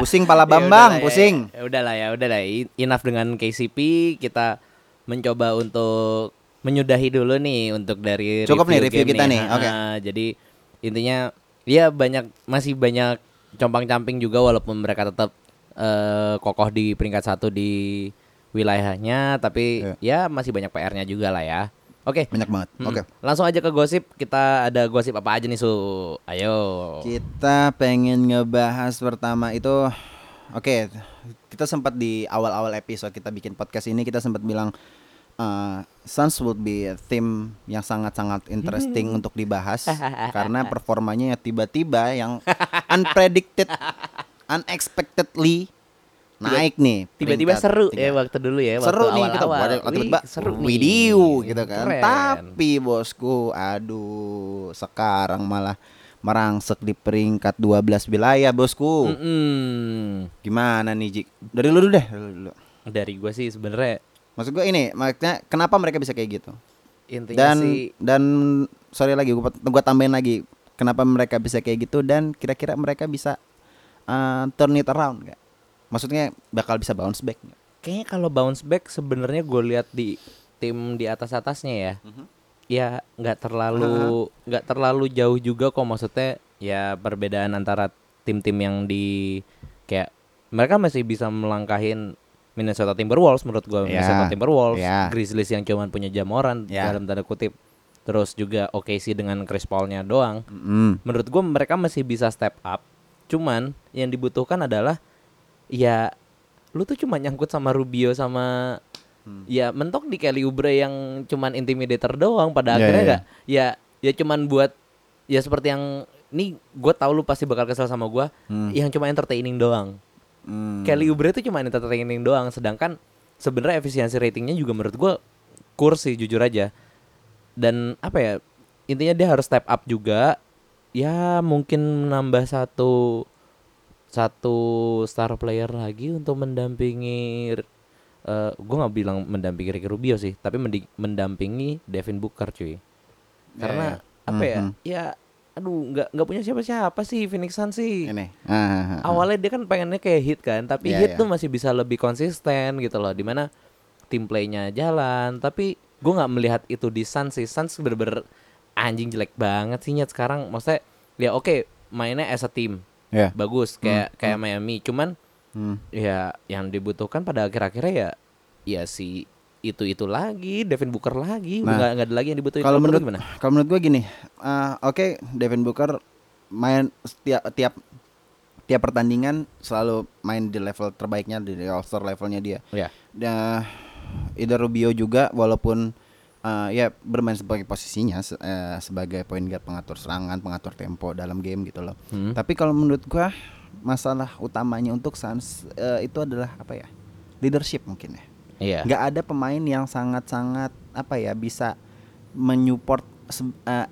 Pusing pala Ya Bambang, udahlah ya, pusing. Ya udahlah ya, udahlah. Enough dengan KCP, kita mencoba untuk menyudahi dulu nih untuk dari Cukup nih review kita nih, oke. Ah, jadi intinya ya banyak masih banyak compang-camping juga walaupun mereka tetap eh, kokoh di peringkat satu di wilayahnya, tapi ya masih banyak PR-nya juga lah ya. Oke. Banyak banget. Mm-mm. Oke. Langsung aja ke gosip. Kita ada gosip apa aja nih, Su? Ayo. Kita pengen ngebahas pertama itu Oke, kita sempat di awal-awal episode kita bikin podcast ini kita sempat bilang uh, Suns would be a theme yang sangat-sangat interesting untuk dibahas karena performanya ya tiba-tiba yang unpredicted, unexpectedly naik nih. Tiba-tiba seru tiga. ya waktu dulu ya. seru waktu nih kita buat waktu Wih, seru nih. video gitu kan. Keren. Tapi bosku, aduh, sekarang malah merangsek di peringkat 12 wilayah, bosku. Mm-mm. Gimana nih, Jik? Dari lu dulu deh, dari lu dulu. Dari gua sih sebenarnya Maksud gua ini, maksudnya kenapa mereka bisa kayak gitu? intinya Dan sih dan sorry lagi gua, gua tambahin lagi kenapa mereka bisa kayak gitu dan kira-kira mereka bisa uh, turn it around nggak? Maksudnya bakal bisa bounce back kayaknya kalau bounce back sebenarnya gue lihat di tim di atas atasnya ya Mhm. ya nggak terlalu nggak terlalu jauh juga kok maksudnya ya perbedaan antara tim-tim yang di kayak mereka masih bisa melangkahin Minnesota Timberwolves menurut gua Ya, Minnesota Timberwolves ya. Grizzlies yang cuman punya Jamoran Ya. dalam tanda kutip terus juga OKC dengan Chris Paul-nya doang Mm. menurut gua mereka masih bisa step up cuman yang dibutuhkan adalah ya lu tuh cuma nyangkut sama Rubio sama Hmm. ya mentok di Kelly Oubre yang cuman intimidator doang pada Ya, akhirnya ya, nggak ya ya cuman buat ya seperti yang nih gue tahu lu pasti bakal kesel sama gua Hmm. yang cuma entertaining doang Hmm. Kelly Oubre itu cuma entertaining doang sedangkan sebenarnya efisiensi ratingnya juga menurut gua kurs sih jujur aja dan apa ya intinya dia harus step up juga ya mungkin nambah satu satu star player lagi untuk mendampingi eh gue nggak bilang mendampingi Ricky Rubio sih tapi mendampingi Devin Booker cuy karena apa ya Mhm. ya aduh nggak nggak punya siapa-siapa sih Phoenix Suns sih ini. Ah, ah, ah. awalnya dia kan pengennya kayak hit kan tapi Iya, hit iya. tuh masih bisa lebih konsisten gitu loh di mana tim playnya jalan tapi gue nggak melihat itu di Suns sih Suns bener-bener anjing jelek banget sih nyet sekarang maksudnya ya oke mainnya as a team Ya. bagus kayak kayak Miami cuman Hmm. ya yang dibutuhkan pada akhir-akhirnya ya ya si itu itu lagi Devin Booker lagi Nah, nggak nggak ada lagi yang dibutuhin Kalau menurut gimana kalau menurut gue gini, ah, oke Devin Booker main setiap tiap tiap pertandingan selalu main di level terbaiknya di All Star levelnya dia. ya Dan Ida Rubio juga walaupun ah, ya bermain sebagai posisinya se- eh, sebagai point guard pengatur serangan, pengatur tempo dalam game gitu loh. Hmm. Tapi kalau menurut gua masalah utamanya untuk Suns eh, itu adalah apa ya? Leadership mungkin ya iya nggak ada pemain yang sangat-sangat apa ya bisa menyupport eh,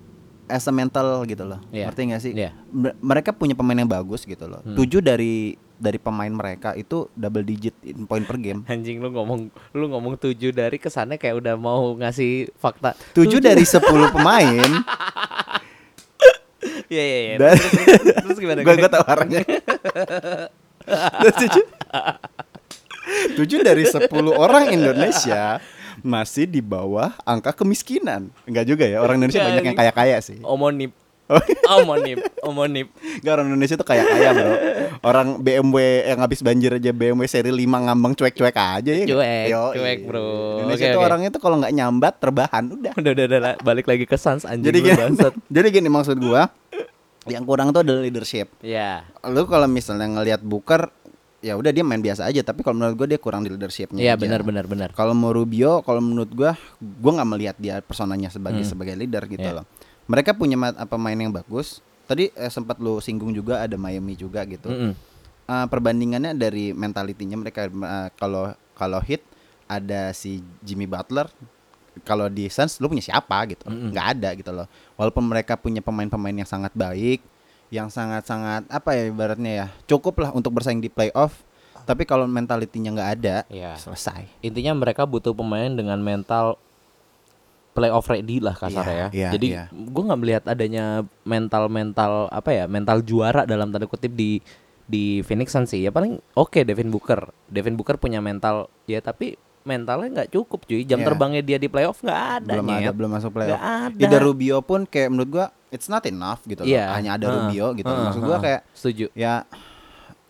as a mental gitu loh. Iya. Ngerti nggak sih? Iya. Mer- Mereka punya pemain yang bagus gitu loh. Hmm. Tujuh dari dari pemain mereka itu double digit in point per game. Anjing lu ngomong lu ngomong tujuh dari kesannya kayak udah mau ngasih fakta. Tujuh dari sepuluh pemain. Iya iya iya. Terus, gimana? Gue gue tahu arahnya. Dan tujuh, tujuh dari sepuluh orang Indonesia masih di bawah angka kemiskinan. Enggak juga ya, orang Indonesia banyak yang kaya-kaya sih. Omonip. Oh. Omonip, omonip. Enggak orang Indonesia tuh kayak kaya bro Orang BMW yang habis banjir aja BMW seri 5 ngambang cuek-cuek aja ya Cuek, Yoi. cuek, bro. Indonesia Oke, tuh oke. orangnya tuh kalau nggak nyambat terbahan udah Udah udah udah balik lagi ke Sans anjing Jadi gini, jadi gini maksud gua Yang kurang tuh adalah leadership Ya. Lu kalau misalnya ngelihat Booker ya udah dia main biasa aja tapi kalau menurut gua dia kurang di leadershipnya Iya benar benar benar. kalau mau Rubio kalau menurut gua gua nggak melihat dia personanya sebagai Hmm. sebagai leader gitu Iya. loh mereka punya apa main yang bagus tadi eh, sempat lu singgung juga ada Miami juga gitu Mm-mm. Uh, perbandingannya dari mentalitinya mereka uh, kalau kalau hit ada si Jimmy Butler kalau di Suns lu punya siapa gitu Mm-mm. nggak ada gitu loh walaupun mereka punya pemain-pemain yang sangat baik yang sangat-sangat apa ya ibaratnya ya cukup lah untuk bersaing di playoff tapi kalau mentalitinya nggak ada Iya. selesai Intinya mereka butuh pemain dengan mental playoff ready lah kasarnya Iya, ya. iya, Jadi iya. gue nggak melihat adanya mental mental apa ya mental juara dalam tanda kutip di di Phoenix Suns sih. Ya paling oke Devin Booker. Devin Booker punya mental ya tapi mentalnya nggak cukup cuy. Jam Iya. terbangnya dia di playoff nggak ada. belum ada belum masuk playoff. Nggak ada. Ida Rubio pun kayak menurut gua it's not enough gitu loh. Iya. Hanya ada Heeh, Rubio gitu. heeh, Maksud gua heeh. kayak setuju. ya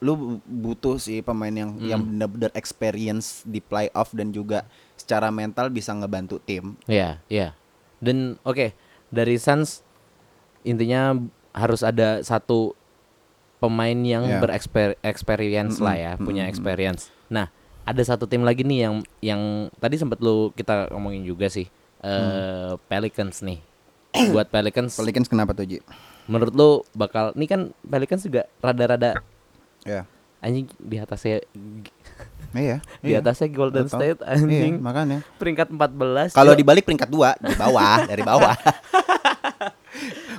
lu butuh sih pemain yang yang Hmm. benar-benar experience di playoff dan juga secara mental bisa ngebantu tim. Iya, iya. Dan oke, dari Suns intinya harus ada satu pemain yang Iya. bereksperience lah ya, Mm-mm, punya mm-mm. experience. Nah, ada satu tim lagi nih yang yang tadi sempat lu kita ngomongin juga sih. eh Pelicans nih. Buat Pelicans, Pelicans kenapa tuh Ji? menurut lu bakal ini kan Pelicans juga rada-rada Ya. anjing di atasnya Iya. di iya. atasnya Golden Betul. State Iya, anjing makanya. peringkat 14 Kalau Jo. dibalik peringkat dua di bawah dari bawah.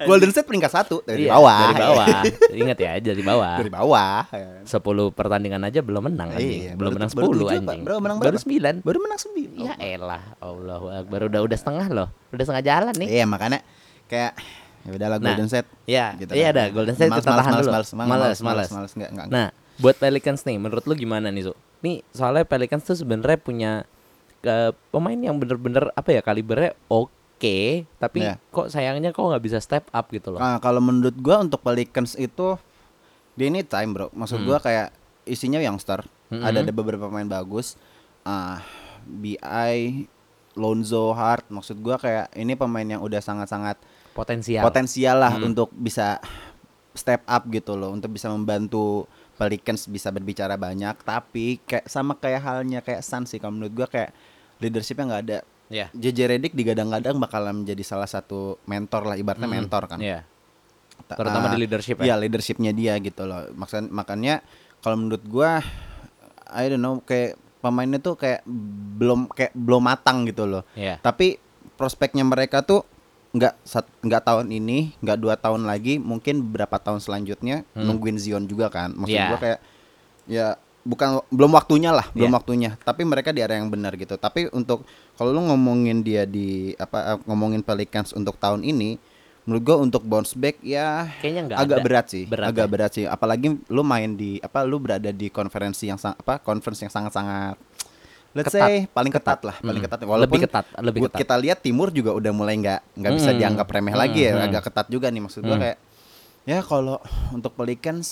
Golden State peringkat satu dari Iya, bawah. Dari bawah. Ingat ya, dari bawah. dari bawah. 10 pertandingan aja belum menang anjing. Iya, belum menang baru 10 tujuh apa? anjing. Baru menang baru? 9. Baru menang sembilan. Ya elah, Allahu Akbar udah udah setengah loh. Udah setengah jalan nih. Iya makanya kayak ya udahlah Nah, Golden State. Iya, Gitu iya ada Golden State Males, kita tahan dulu. males, emang Males, males, males. Nah, buat Pelicans nih, menurut lu gimana nih, Su? Nih, soalnya Pelicans tuh sebenarnya punya ke pemain yang bener-bener apa ya kalibernya oke, tapi Iya. kok sayangnya kok nggak bisa step up gitu loh. Nah, kalau menurut gua untuk Pelicans itu dia ini time, Bro. Maksud Hmm. gua kayak isinya youngster. Hmm. Ada ada beberapa pemain bagus. Ah, BI Lonzo Hart maksud gua kayak ini pemain yang udah sangat-sangat Potensial. potensial lah Hmm. untuk bisa step up gitu loh untuk bisa membantu Pelicans bisa berbicara banyak tapi kayak sama kayak halnya kayak Suns sih kalau menurut gua kayak leadershipnya nggak ada Iya. JJ Redick digadang-gadang bakalan menjadi salah satu mentor lah ibaratnya Hmm. mentor kan Iya. Ta- Terutama ah, di leadership Iya ya. leadershipnya dia gitu loh Maksud, makanya kalau menurut gua I don't know kayak pemainnya tuh kayak belum kayak belum matang gitu loh Iya. tapi prospeknya mereka tuh nggak nggak tahun ini nggak dua tahun lagi mungkin beberapa tahun selanjutnya Hmm. nungguin Zion juga kan maksud Iya. gua kayak ya bukan belum waktunya lah belum Iya. waktunya tapi mereka di area yang benar gitu tapi untuk kalau lu ngomongin dia di apa eh, ngomongin Pelicans untuk tahun ini menurut gua untuk bounce back ya Kayaknya nggak agak ada. berat sih Berat agak ya? berat sih apalagi lu main di apa lu berada di konferensi yang apa conference yang sangat-sangat let's Ketat. say paling ketat, lah paling Hmm. ketat Lebih walaupun ketat, lebih gua- ketat. kita lihat timur juga udah mulai nggak nggak bisa Hmm. dianggap remeh lagi ya Hmm. agak ketat juga nih maksud gua Hmm. kayak ya kalau untuk Pelicans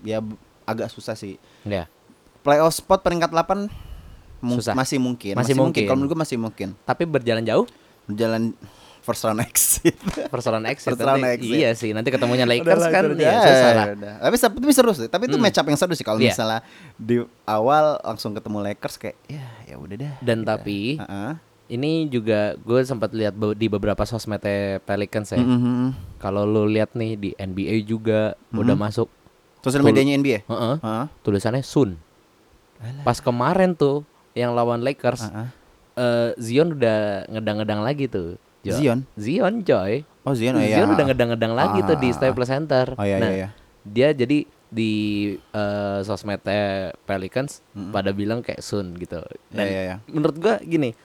ya agak susah sih Iya. playoff spot peringkat 8 mu- Susah. masih mungkin Masih mungkin. kalau menurut gua masih mungkin Tapi berjalan jauh berjalan first round exit persoalan exit. First round nanti- exit. Iya sih, nanti ketemunya Lakers kan ya udah. susah lah. Udah. Tapi tapi seru sih. Tapi itu Hmm. match up yang seru sih kalau Iya. misalnya di awal langsung ketemu Lakers kayak ya ya udah dah. Dan gitu. tapi Heeh. ini juga gue sempat lihat di beberapa sosmednya Pelicans ya. Mhm. Kalau lu lihat nih di NBA juga udah Mhm. masuk Sosial medianya NBA. Heeh, Heeh. tulisannya Sun. Pas kemarin tuh yang lawan Lakers Heeh. eh, Zion udah ngedang-ngedang lagi tuh. Jo. Zion. Zion coy. Oh Zion, oh, iya. Zion udah ngedang-ngedang lagi tuh di Ah. Staples Center. Oh iya nah, iya iya. dia jadi di eh, sosmednya Pelicans Mm-mm. pada bilang kayak Sun gitu. Iya Dan iya iya. menurut gua gini,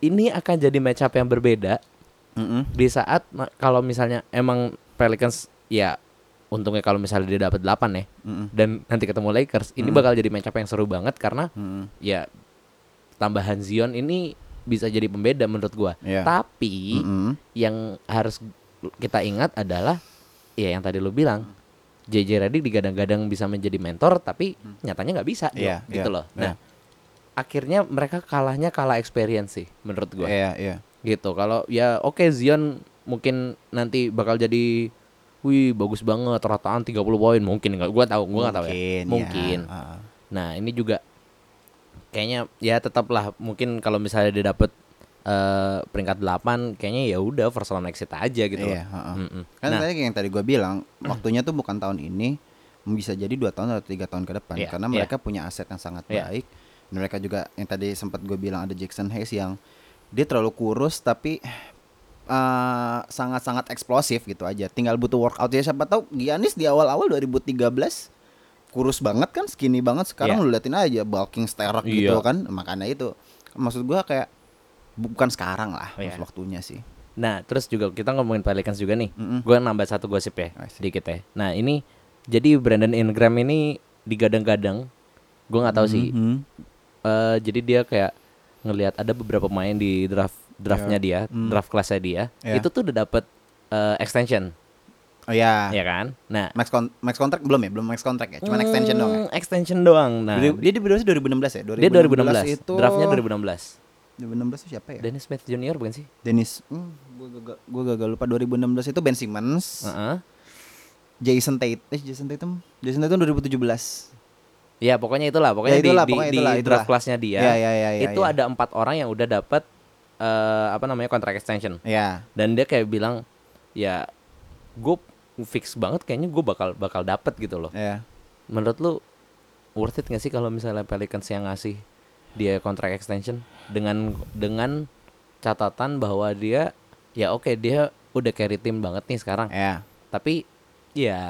ini akan jadi match up yang berbeda Mhm. di saat kalau misalnya emang Pelicans ya untungnya kalau misalnya dia dapat 8 ya Mhm. dan nanti ketemu Lakers, ini Mm. bakal jadi match up yang seru banget karena Mhm. ya tambahan Zion ini bisa jadi pembeda menurut gua. Iya. Tapi Mhm. yang harus kita ingat adalah ya yang tadi lu bilang JJ Redick digadang-gadang bisa menjadi mentor tapi nyatanya nggak bisa Jo, Iya, gitu iya, loh. Nah, akhirnya mereka kalahnya kalah experience sih menurut gua. Iya iya. Gitu. Kalau ya oke Zion mungkin nanti bakal jadi wih bagus banget rataan 30 poin mungkin nggak gua tahu gua nggak tahu ya. Mungkin, Mungkin. ya. Heeh. Nah, ini juga kayaknya ya tetaplah mungkin kalau misalnya dia dapet eh, peringkat 8 kayaknya ya udah first round exit aja gitu. Iya, loh. heeh. Mm-mm. Kan Nah, tadi yang tadi gua bilang waktunya tuh bukan tahun ini, bisa jadi dua tahun atau tiga tahun ke depan Iya, karena iya. mereka punya aset yang sangat Iya. baik. Dan mereka juga yang tadi sempat gue bilang ada Jackson Hayes yang dia terlalu kurus tapi eh, sangat-sangat eksplosif gitu aja. Tinggal butuh workout ya siapa tahu Giannis di awal-awal 2013 kurus banget kan, skinny banget. Sekarang Iya. lu liatin aja bulking sterek Iya. gitu kan. Makanya itu maksud gua kayak bukan sekarang lah Oh, iya. waktunya sih. Nah, terus juga kita ngomongin Pelicans juga nih. Mm-mm. Gue nambah satu gosip ya, sedikit ya. Nah, ini jadi Brandon Ingram ini digadang-gadang. Gue nggak tahu sih. Mhm. Eh, jadi dia kayak ngelihat ada beberapa pemain di draft draftnya dia, Hmm. draft kelasnya dia, Ya. itu tuh udah dapet eh, extension, Oh ya. ya kan? Nah, Max kon max kontrak belum ya? Belum max kontrak ya? Cuma extension doang ya? hmm, Extension doang. Nah, dia, dia di berapa sih? 2016 ya? dia 2016. itu Draftnya 2016. 2016 itu siapa ya? Dennis Smith Junior bukan sih? Dennis, hmm, gue gagal, gue gagal lupa 2016 itu Ben Simmons, Heeh. Jason Tate, eh Jason Tatum, Jason Tatum 2017. Ya pokoknya itulah, pokoknya Ya, itulah, di, di- pokoknya di itulah, draft itulah. kelasnya dia. Ya, ya, ya, ya, itu ya. ada empat orang yang udah dapat eh, apa namanya kontrak extension. Ya, Dan dia kayak bilang, ya gue fix banget kayaknya gue bakal bakal dapet gitu loh. ya. Menurut lu worth it gak sih kalau misalnya Pelicans yang ngasih dia kontrak extension dengan dengan catatan bahwa dia ya oke dia udah carry tim banget nih sekarang. Ya. Tapi ya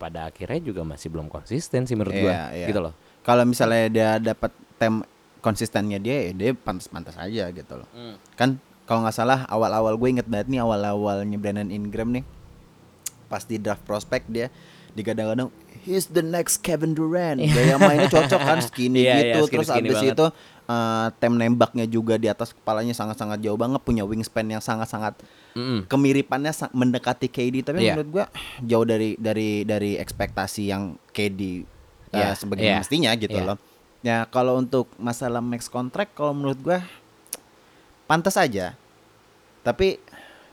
pada akhirnya juga masih belum konsisten sih menurut gua Iya, iya. gitu loh. Kalau misalnya dia dapat tem konsistennya dia, ya dia pantas-pantas aja gitu loh. Hmm. Kan kalau nggak salah awal-awal gue inget banget nih awal-awalnya Brandon Ingram nih. Pas di draft prospect dia digadang-gadang he's the next Kevin Durant. Gaya mainnya cocok kan skinny Iya, iya, gitu. skinny- Terus skinny abis banget. itu eh, tem nembaknya juga di atas kepalanya sangat-sangat jauh banget, punya wingspan yang sangat-sangat Mm-mm. kemiripannya mendekati KD tapi Iya. menurut gua jauh dari dari dari ekspektasi yang KD uh, Iya, sebagai iya, mestinya gitu iya. loh. Ya kalau untuk masalah max contract kalau menurut gua pantas aja. Tapi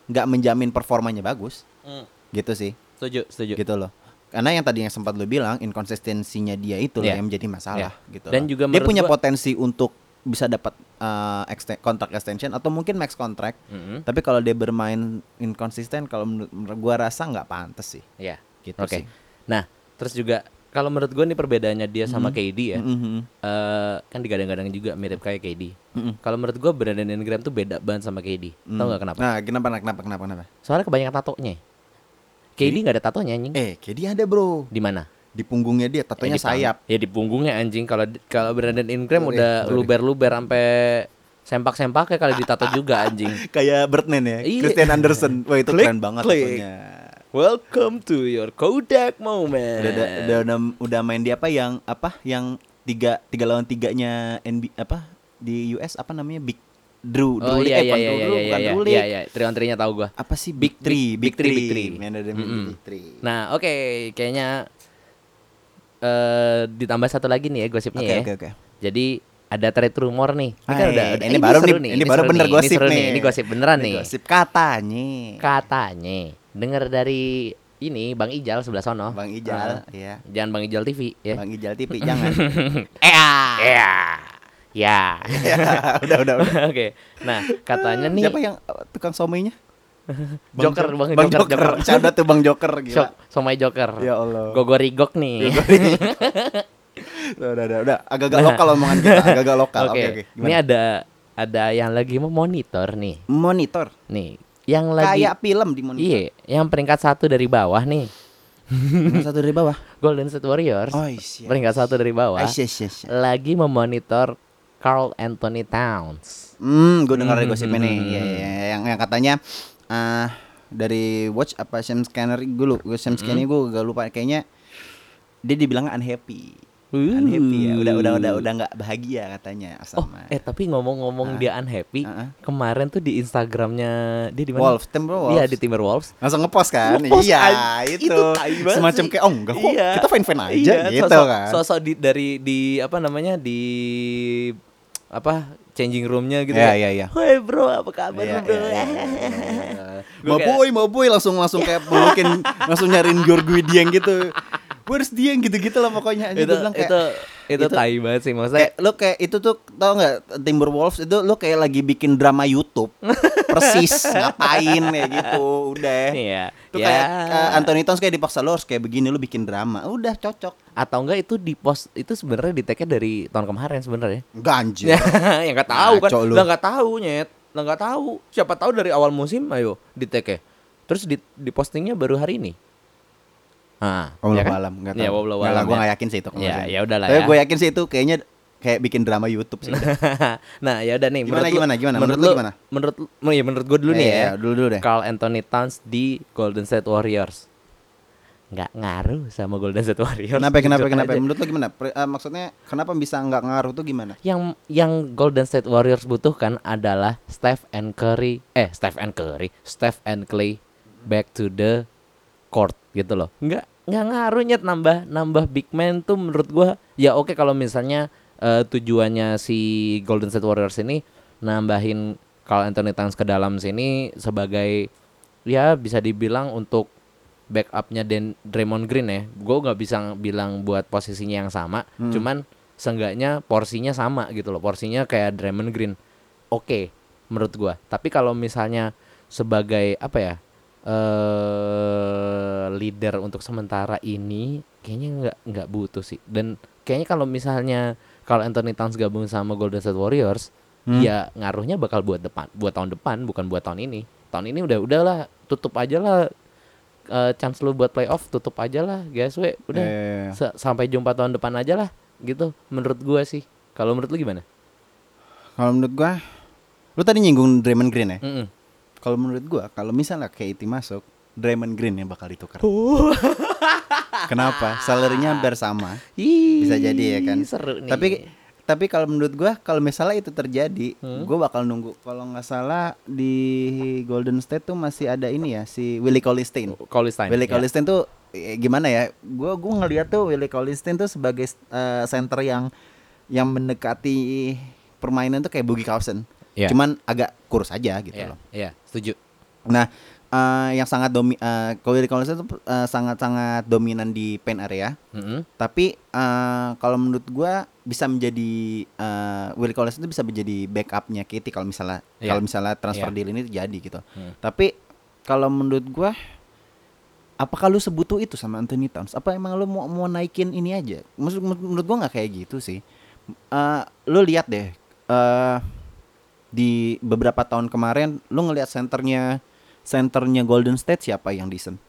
nggak menjamin performanya bagus Mm. Gitu sih. Setuju, setuju. Gitu loh. Karena yang tadi yang sempat lu bilang inkonsistensinya dia itu Iya. yang menjadi masalah gitu. Dan loh. juga dia punya gua- potensi untuk bisa dapat uh, exten- kontrak extension atau mungkin max contract Mm-mm. tapi kalau dia bermain inkonsisten kalau menurut, gua rasa nggak pantas sih. Iya. Gitu Oke. sih. Nah, terus juga kalau menurut gua nih perbedaannya dia sama Mhm. KD ya. Mhm. eh, kan digadang-gadang juga mirip kayak KD. Mhm. Kalau menurut gua Brandon Ingram tuh beda banget sama KD. Tahu Hmm. nggak kenapa? Nah, kenapa kenapa kenapa kenapa? Soalnya kebanyakan tatonya. KD nggak ada tatonya anjing. Eh, dia ada, Bro. Di mana? Di punggungnya dia tatonya Ya, di pang- sayap. Ya di punggungnya anjing. Kalau kalau Brandon Ingram Sorry, udah luber-luber sampai sempak-sempaknya kali ditato juga anjing. Kayak Birdman ya, Iya. Christian Anderson. Wah, itu Klik, keren banget klik. tatonya. Welcome to your Kodak moment. Udah, udah, udah, udah, udah main di apa yang apa yang tiga tiga lawan tiganya NB apa di US apa namanya Big Drew Oh Drew League, iya eh, iya iya Drew iya iya bukan iya Drew iya iya. Tri on tahu gua. apa sih Big- Three Big- Big Three, Big Three. Ada Mm-mm. Big Three Nah, oke, kayaknya eh ditambah satu lagi nih ya gosipnya oke ya. oke oke Jadi ada trade rumor nih. Ini kan Hai, udah, udah ini baru seru nih, ini baru seru bener nih, gosip ini seru nih. Ini gosip beneran Ini nih. gosip katanya Katanya dengar dari ini Bang Ijal sebelah sono. Bang Ijal Heeh. ya Jangan Bang Ijal TV ya. Bang Ijal TV jangan Ya. Ya. Ya. udah udah udah Oke. Nah, katanya nih siapa yang uh, tukang somainya Joker, Jo- Bang Bang Joker, Joker, Joker. Bercanda tuh Bang Joker gila somai Joker. ya Allah Gogorigok nih. udah udah udah, udah. agak-agak Nah. lokal omongan kita agak-agak lokal Oke. oke oke Ini Gimana? ada ada yang lagi memonitor nih. monitor Nih, yang lagi kayak film di monitor Iya, yang peringkat satu dari bawah nih. Satu dari bawah Golden State Warriors. oh iya Peringkat satu dari bawah. Lagi memonitor Carl Anthony Towns. Hmm, gue dengar Hmm, gosipnya hmm, nih. hmm, Iya, hmm. iya, iya. yang yang katanya ah dari watch apa Sam Scanner gue lu, gue Sam Scanner gue gak lupa kayaknya dia dibilang unhappy. Unhappy ya. Udah udah udah udah nggak bahagia katanya Oh, sama eh tapi ngomong-ngomong Ah. dia unhappy, Ah, ah. kemarin tuh di Instagramnya dia di mana? Wolves, Timberwolves. Iya di Timberwolves. Langsung ngepost kan? Ngepost, iya, an- itu. itu Semacam kayak oh enggak kok, Iya. kita fan-fan aja Iya, gitu sosok, kan. Sosok di dari di apa namanya di apa changing roomnya gitu. Iya, ya. iya, iya. Woi bro, apa kabar Iya, bro? iya, iya, iya, iya. Gua Mau boy, mau boy langsung langsung kayak pelukin langsung nyariin George Dieng gitu. Where's Dieng gitu-gitu lah pokoknya. itu bilang kayak, itu itu itu- tai banget sih maksudnya. kayak lo kayak itu tuh tau nggak Timberwolves itu lo kayak lagi bikin drama YouTube persis ngapain kayak gitu udah Iya. Tuh ya. kayak uh, Anthony Towns kayak dipaksa lo harus kayak begini lo bikin drama udah cocok atau enggak itu di post itu sebenarnya di tag dari tahun kemarin sebenarnya. ganjil ya nggak tahu kan. Lu. Nggak tahu nyet. Nggak tahu. Siapa tahu dari awal musim ayo di tag Terus di, di postingnya baru hari ini. Nah, Oh, ya ya kan? alam nggak Ya, tahu. alam gue ya. nggak yakin sih itu. Ya, ya udahlah Tapi ya. gue yakin sih itu kayaknya kayak bikin drama YouTube sih. nah, ya udah nih. Gimana, menurut gimana, gimana? Menurut, Menurut lu gimana? Menurut lu- ya menurut gue dulu nih Eh, ya. Dulu dulu deh. Carl Anthony Towns di Golden State Warriors. Nggak ngaruh sama Golden State Warriors. Kenapa kenapa kenapa? aja. Menurut lu gimana? Eh, maksudnya kenapa bisa nggak ngaruh tuh gimana? Yang yang Golden State Warriors butuhkan adalah Steph and Curry, eh Steph and Curry, Steph and Clay back to the court gitu loh. Nggak nggak ngaruh nyet nambah nambah big man tuh menurut gua ya oke kalau misalnya eh, tujuannya si Golden State Warriors ini nambahin Carl Anthony Towns ke dalam sini sebagai ya bisa dibilang untuk backupnya Dan Draymond Green ya. Gue nggak bisa bilang buat posisinya yang sama, Hmm. cuman seenggaknya porsinya sama gitu loh. Porsinya kayak Draymond Green. Oke, menurut gua. Tapi kalau misalnya sebagai apa ya? Eh leader untuk sementara ini kayaknya nggak nggak butuh sih. Dan kayaknya kalau misalnya kalau Anthony Towns gabung sama Golden State Warriors, Hmm. ya ngaruhnya bakal buat depan, buat tahun depan, bukan buat tahun ini. Tahun ini udah udahlah, tutup aja lah eh, chance lu buat playoff, tutup aja lah, guys. We, udah Eh, sa- sampai jumpa tahun depan aja lah, gitu. Menurut gua sih. Kalau menurut lu gimana? kalau menurut gua lu tadi nyinggung Draymond Green ya. Mm-mm. Kalau menurut gua kalau misalnya KT masuk, Draymond Green yang bakal ditukar. Kenapa? Salarinya hampir sama. Bisa jadi ya kan. Seru nih. Tapi tapi kalau menurut gua kalau misalnya itu terjadi, Hmm? gua bakal nunggu. Kalau nggak salah di Golden State tuh masih ada ini ya si Willie Cauley-Stein. Cauley-Stein. Willie ya. Cauley-Stein tuh eh, gimana ya? Gua gua ngeliat tuh Willie Cauley-Stein tuh sebagai eh, center yang yang mendekati permainan tuh kayak Boogie Cousins. Iya. Cuman agak kurus aja gitu Iya, loh. iya, setuju. Nah, eh, yang sangat domi eh Willie Cauley-Stein tuh eh, sangat-sangat dominan di paint area. Mm-mm. Tapi eh, kalau menurut gua bisa menjadi eh, Willie Collins itu bisa menjadi backupnya Kitty kalau misalnya Iya. kalau misalnya transfer Iya. deal ini terjadi gitu. Hmm. Tapi kalau menurut gua apakah lu sebutuh itu sama Anthony Towns? Apa emang lu mau mau naikin ini aja? Maksud menurut gua nggak kayak gitu sih. Eh, lu lihat deh eh di beberapa tahun kemarin lu ngelihat senternya senternya Golden State siapa yang decent?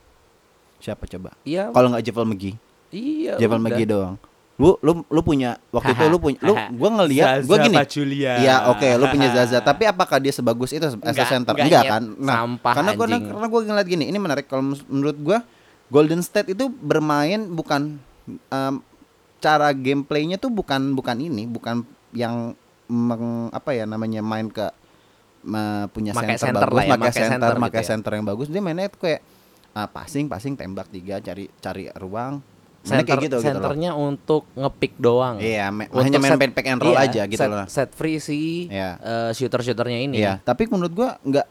Siapa coba? Iya. Kalau nggak Javel McGee. Iya. Javel. McGee doang. Lu lu lu punya waktu itu lu punya lu gua ngelihat gua gini. Pachulia. Iya, oke, lu punya Zaza, tapi apakah dia sebagus itu as a center? enggak, Enggak, kan? Nah, Sampah, karena gua anjing. karena gua ngeliat gini, ini menarik kalau menurut gua Golden State itu bermain bukan em, cara gameplaynya tuh bukan bukan ini, bukan yang meng, apa ya namanya main ke me- punya Pakai center, center bagus, lah ya, center, center gitu ya. center yang bagus. Dia mainnya tuh kayak ah, passing, passing, tembak tiga, cari cari ruang. Center, kayak gitu gitu loh. centernya untuk ngepick doang. Iya, me- hanya main set- pick and roll iya, aja gitu set, loh. Set free si Iya. eh, shooter-shooternya ini. Iya, tapi menurut gua nggak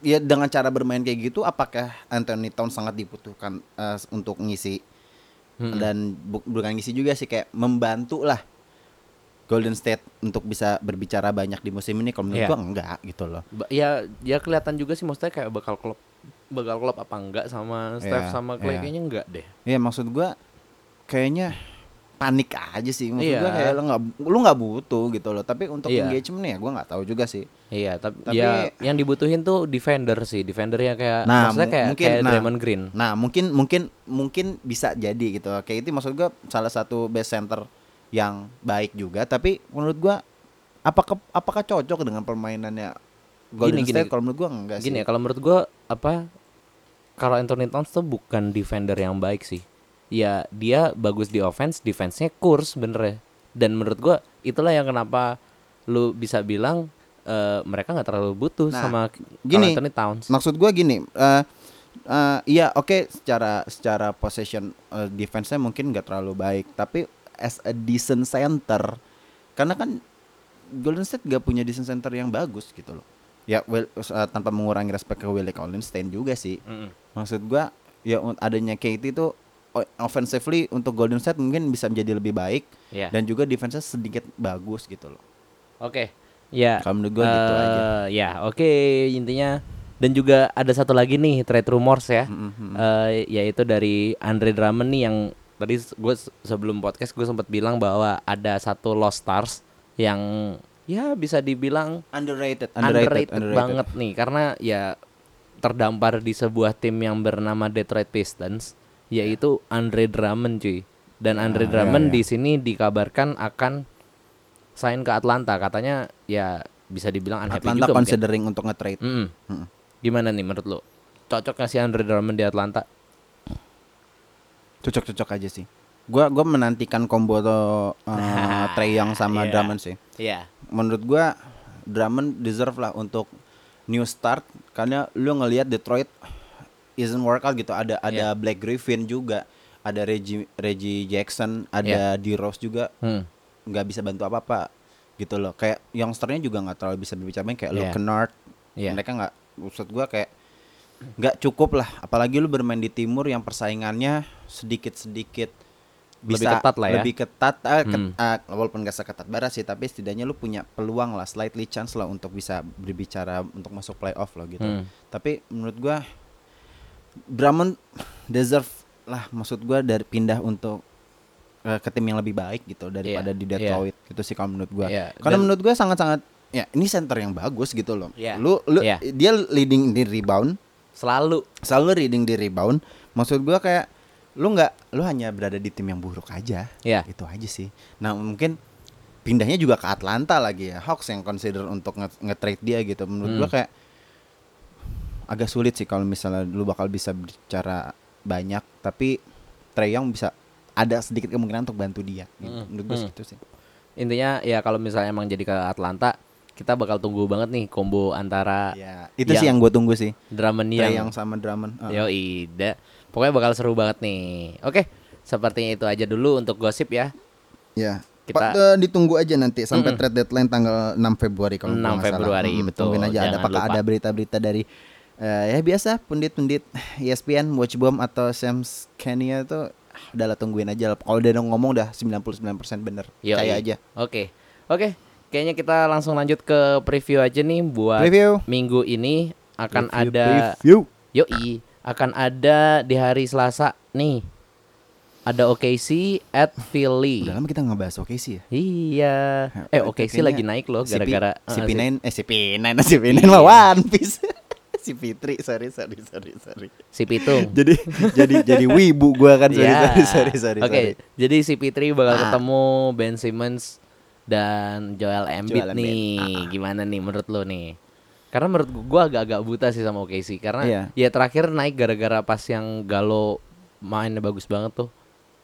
ya dengan cara bermain kayak gitu apakah Anthony Towns sangat dibutuhkan eh, untuk ngisi Mm-mm. dan bu- bukan ngisi juga sih kayak membantu lah Golden State untuk bisa berbicara banyak di musim ini kalau menurut Iya. gua enggak gitu loh. Ba- ya ya kelihatan juga sih maksudnya kayak bakal klop bakal klop apa enggak sama Steph Iya, sama Clay iya. kayaknya enggak deh. Iya, maksud gua kayaknya panik aja sih maksud Iya. gua kayak lu nggak lu nggak butuh gitu loh tapi untuk Iya. engagement ya gua nggak tahu juga sih Iya, tapi, Tapi- ya yang dibutuhin tuh defender sih, defender yang kayak Nah, maksudnya kayak mungkin, kayak nah. Draymond Green. Nah mungkin mungkin mungkin bisa jadi gitu. Kayak itu maksud gua salah satu best center yang baik juga. Tapi menurut gua apakah apakah cocok dengan permainannya Golden Gini, gini. State? Kalau menurut gua enggak sih. Gini ya, kalau menurut gua apa kalau Anthony Towns tuh bukan defender yang baik sih. Ya dia bagus di offense, defense-nya kurs bener ya. Dan menurut gua itulah yang kenapa lu bisa bilang eh, mereka nggak terlalu butuh Nah, sama gini, Anthony Towns. Maksud gua gini. eh eh, iya oke secara secara possession eh, defense-nya mungkin nggak terlalu baik. Tapi as a decent center, karena kan Golden State gak punya decent center yang bagus gitu loh. Ya well, eh, tanpa mengurangi respect ke Willie Cauley-Stein juga sih. Mm-mm. Maksud gua ya adanya KT itu offensively untuk Golden State mungkin bisa menjadi lebih baik Iya. dan juga defense-nya sedikit bagus gitu loh. Oke. Ya. Kalau menurut gua gitu eh, aja. Ya, oke intinya dan juga ada satu lagi nih trade rumors ya. Mm-mm, mm-mm. Eh, yaitu dari Andre Drummond nih yang tadi gue sebelum podcast gue sempat bilang bahwa ada satu Lost Stars yang ya bisa dibilang underrated, underrated, banget nih karena ya terdampar di sebuah tim yang bernama Detroit Pistons yaitu Andre Drummond cuy dan Andre Ah, Drummond iya, iya. di sini dikabarkan akan sign ke Atlanta katanya ya bisa dibilang unhappy Atlanta juga mungkin. considering untuk nge-trade. Mm-mm. Mm-mm. Gimana nih menurut lo? Cocok sih Andre Drummond di Atlanta? Cocok-cocok aja sih. Gua gua menantikan combo uh, Trey Young sama Iya. Drummond sih. Iya. Menurut gua Drummond deserve lah untuk new start karena lu ngelihat Detroit isn't workout gitu. Ada ada Iya. Black Griffin juga, ada Reggie Reggie Jackson, ada D Rose juga Hmm. nggak bisa bantu apa-apa gitu loh. Kayak youngsternya juga nggak terlalu bisa berbicara kayak Iya. Luke Kennard. Iya. Mereka nggak maksud gua kayak nggak cukup lah apalagi lu bermain di timur yang persaingannya sedikit-sedikit Lebih ketat lah ya. lebih ketat ket- Hmm. ah, walaupun gak seketat barat sih tapi setidaknya lu punya peluang lah slightly chance lah untuk bisa berbicara untuk masuk playoff loh gitu Hmm. tapi menurut gua Drummond deserve lah maksud gua dari pindah untuk eh, ke tim yang lebih baik gitu daripada Iya, di iya. Detroit gitu sih kalau menurut gua Iya, karena dan- menurut gua sangat-sangat ya ini center yang bagus gitu loh Iya, lu lu iya. dia leading di rebound Selalu. selalu reading di rebound maksud gua kayak lu nggak lu hanya berada di tim yang buruk aja Iya. itu aja sih nah mungkin pindahnya juga ke Atlanta lagi ya Hawks yang consider untuk nge- nge-trade dia gitu menurut Hmm. gua kayak agak sulit sih kalau misalnya lu bakal bisa bicara banyak tapi Trey Young bisa ada sedikit kemungkinan untuk bantu dia gitu. Hmm. menurut gua Hmm. gitu sih Intinya ya kalau misalnya emang jadi ke Atlanta, kita bakal tunggu banget nih combo antara ya itu sih yang- yang gue tunggu sih Drummond Trey yang Young sama Drummond Ah. Yo ida. Pokoknya bakal seru banget nih. Oke, sepertinya itu aja dulu untuk gosip ya. Ya. Kita- Pak, eh, ditunggu aja nanti sampai Mm-mm. trade deadline tanggal 6 Februari kalau 6 gua nggak salah. Februari, Mm, betul. Tungguin aja ada apakah lupa. ada berita-berita dari eh, ya biasa pundit-pundit ESPN, Watchbomb atau Sam Kenya itu ah, udahlah tungguin aja. Kalau dia udah ngomong udah 99% bener. Yoi. Kayak aja. Oke. Oke, kayaknya kita langsung lanjut ke preview aja nih buat Review. minggu ini akan Review, ada Review. Yoi, akan ada di hari Selasa nih. Ada OKC at Philly. Udah lama kita ngebahas OKC ya. Iya. Eh Itu OKC lagi naik loh gara-gara eh, CP9 eh CP9 CP9 Iya. mah One Piece. CP3 sorry sorry sorry sorry. si Pitung. Jadi jadi jadi wibu gua kan sorry Ya. sorry sorry sorry. Oke, sorry. jadi si Pitri bakal Ah. ketemu Ben Simmons dan Joel Embiid Joel Embiid. nih. Gimana nih menurut lo nih? Karena menurut gua agak-agak buta sih sama OKC karena Iya. ya terakhir naik gara-gara pas yang Galo mainnya bagus banget tuh.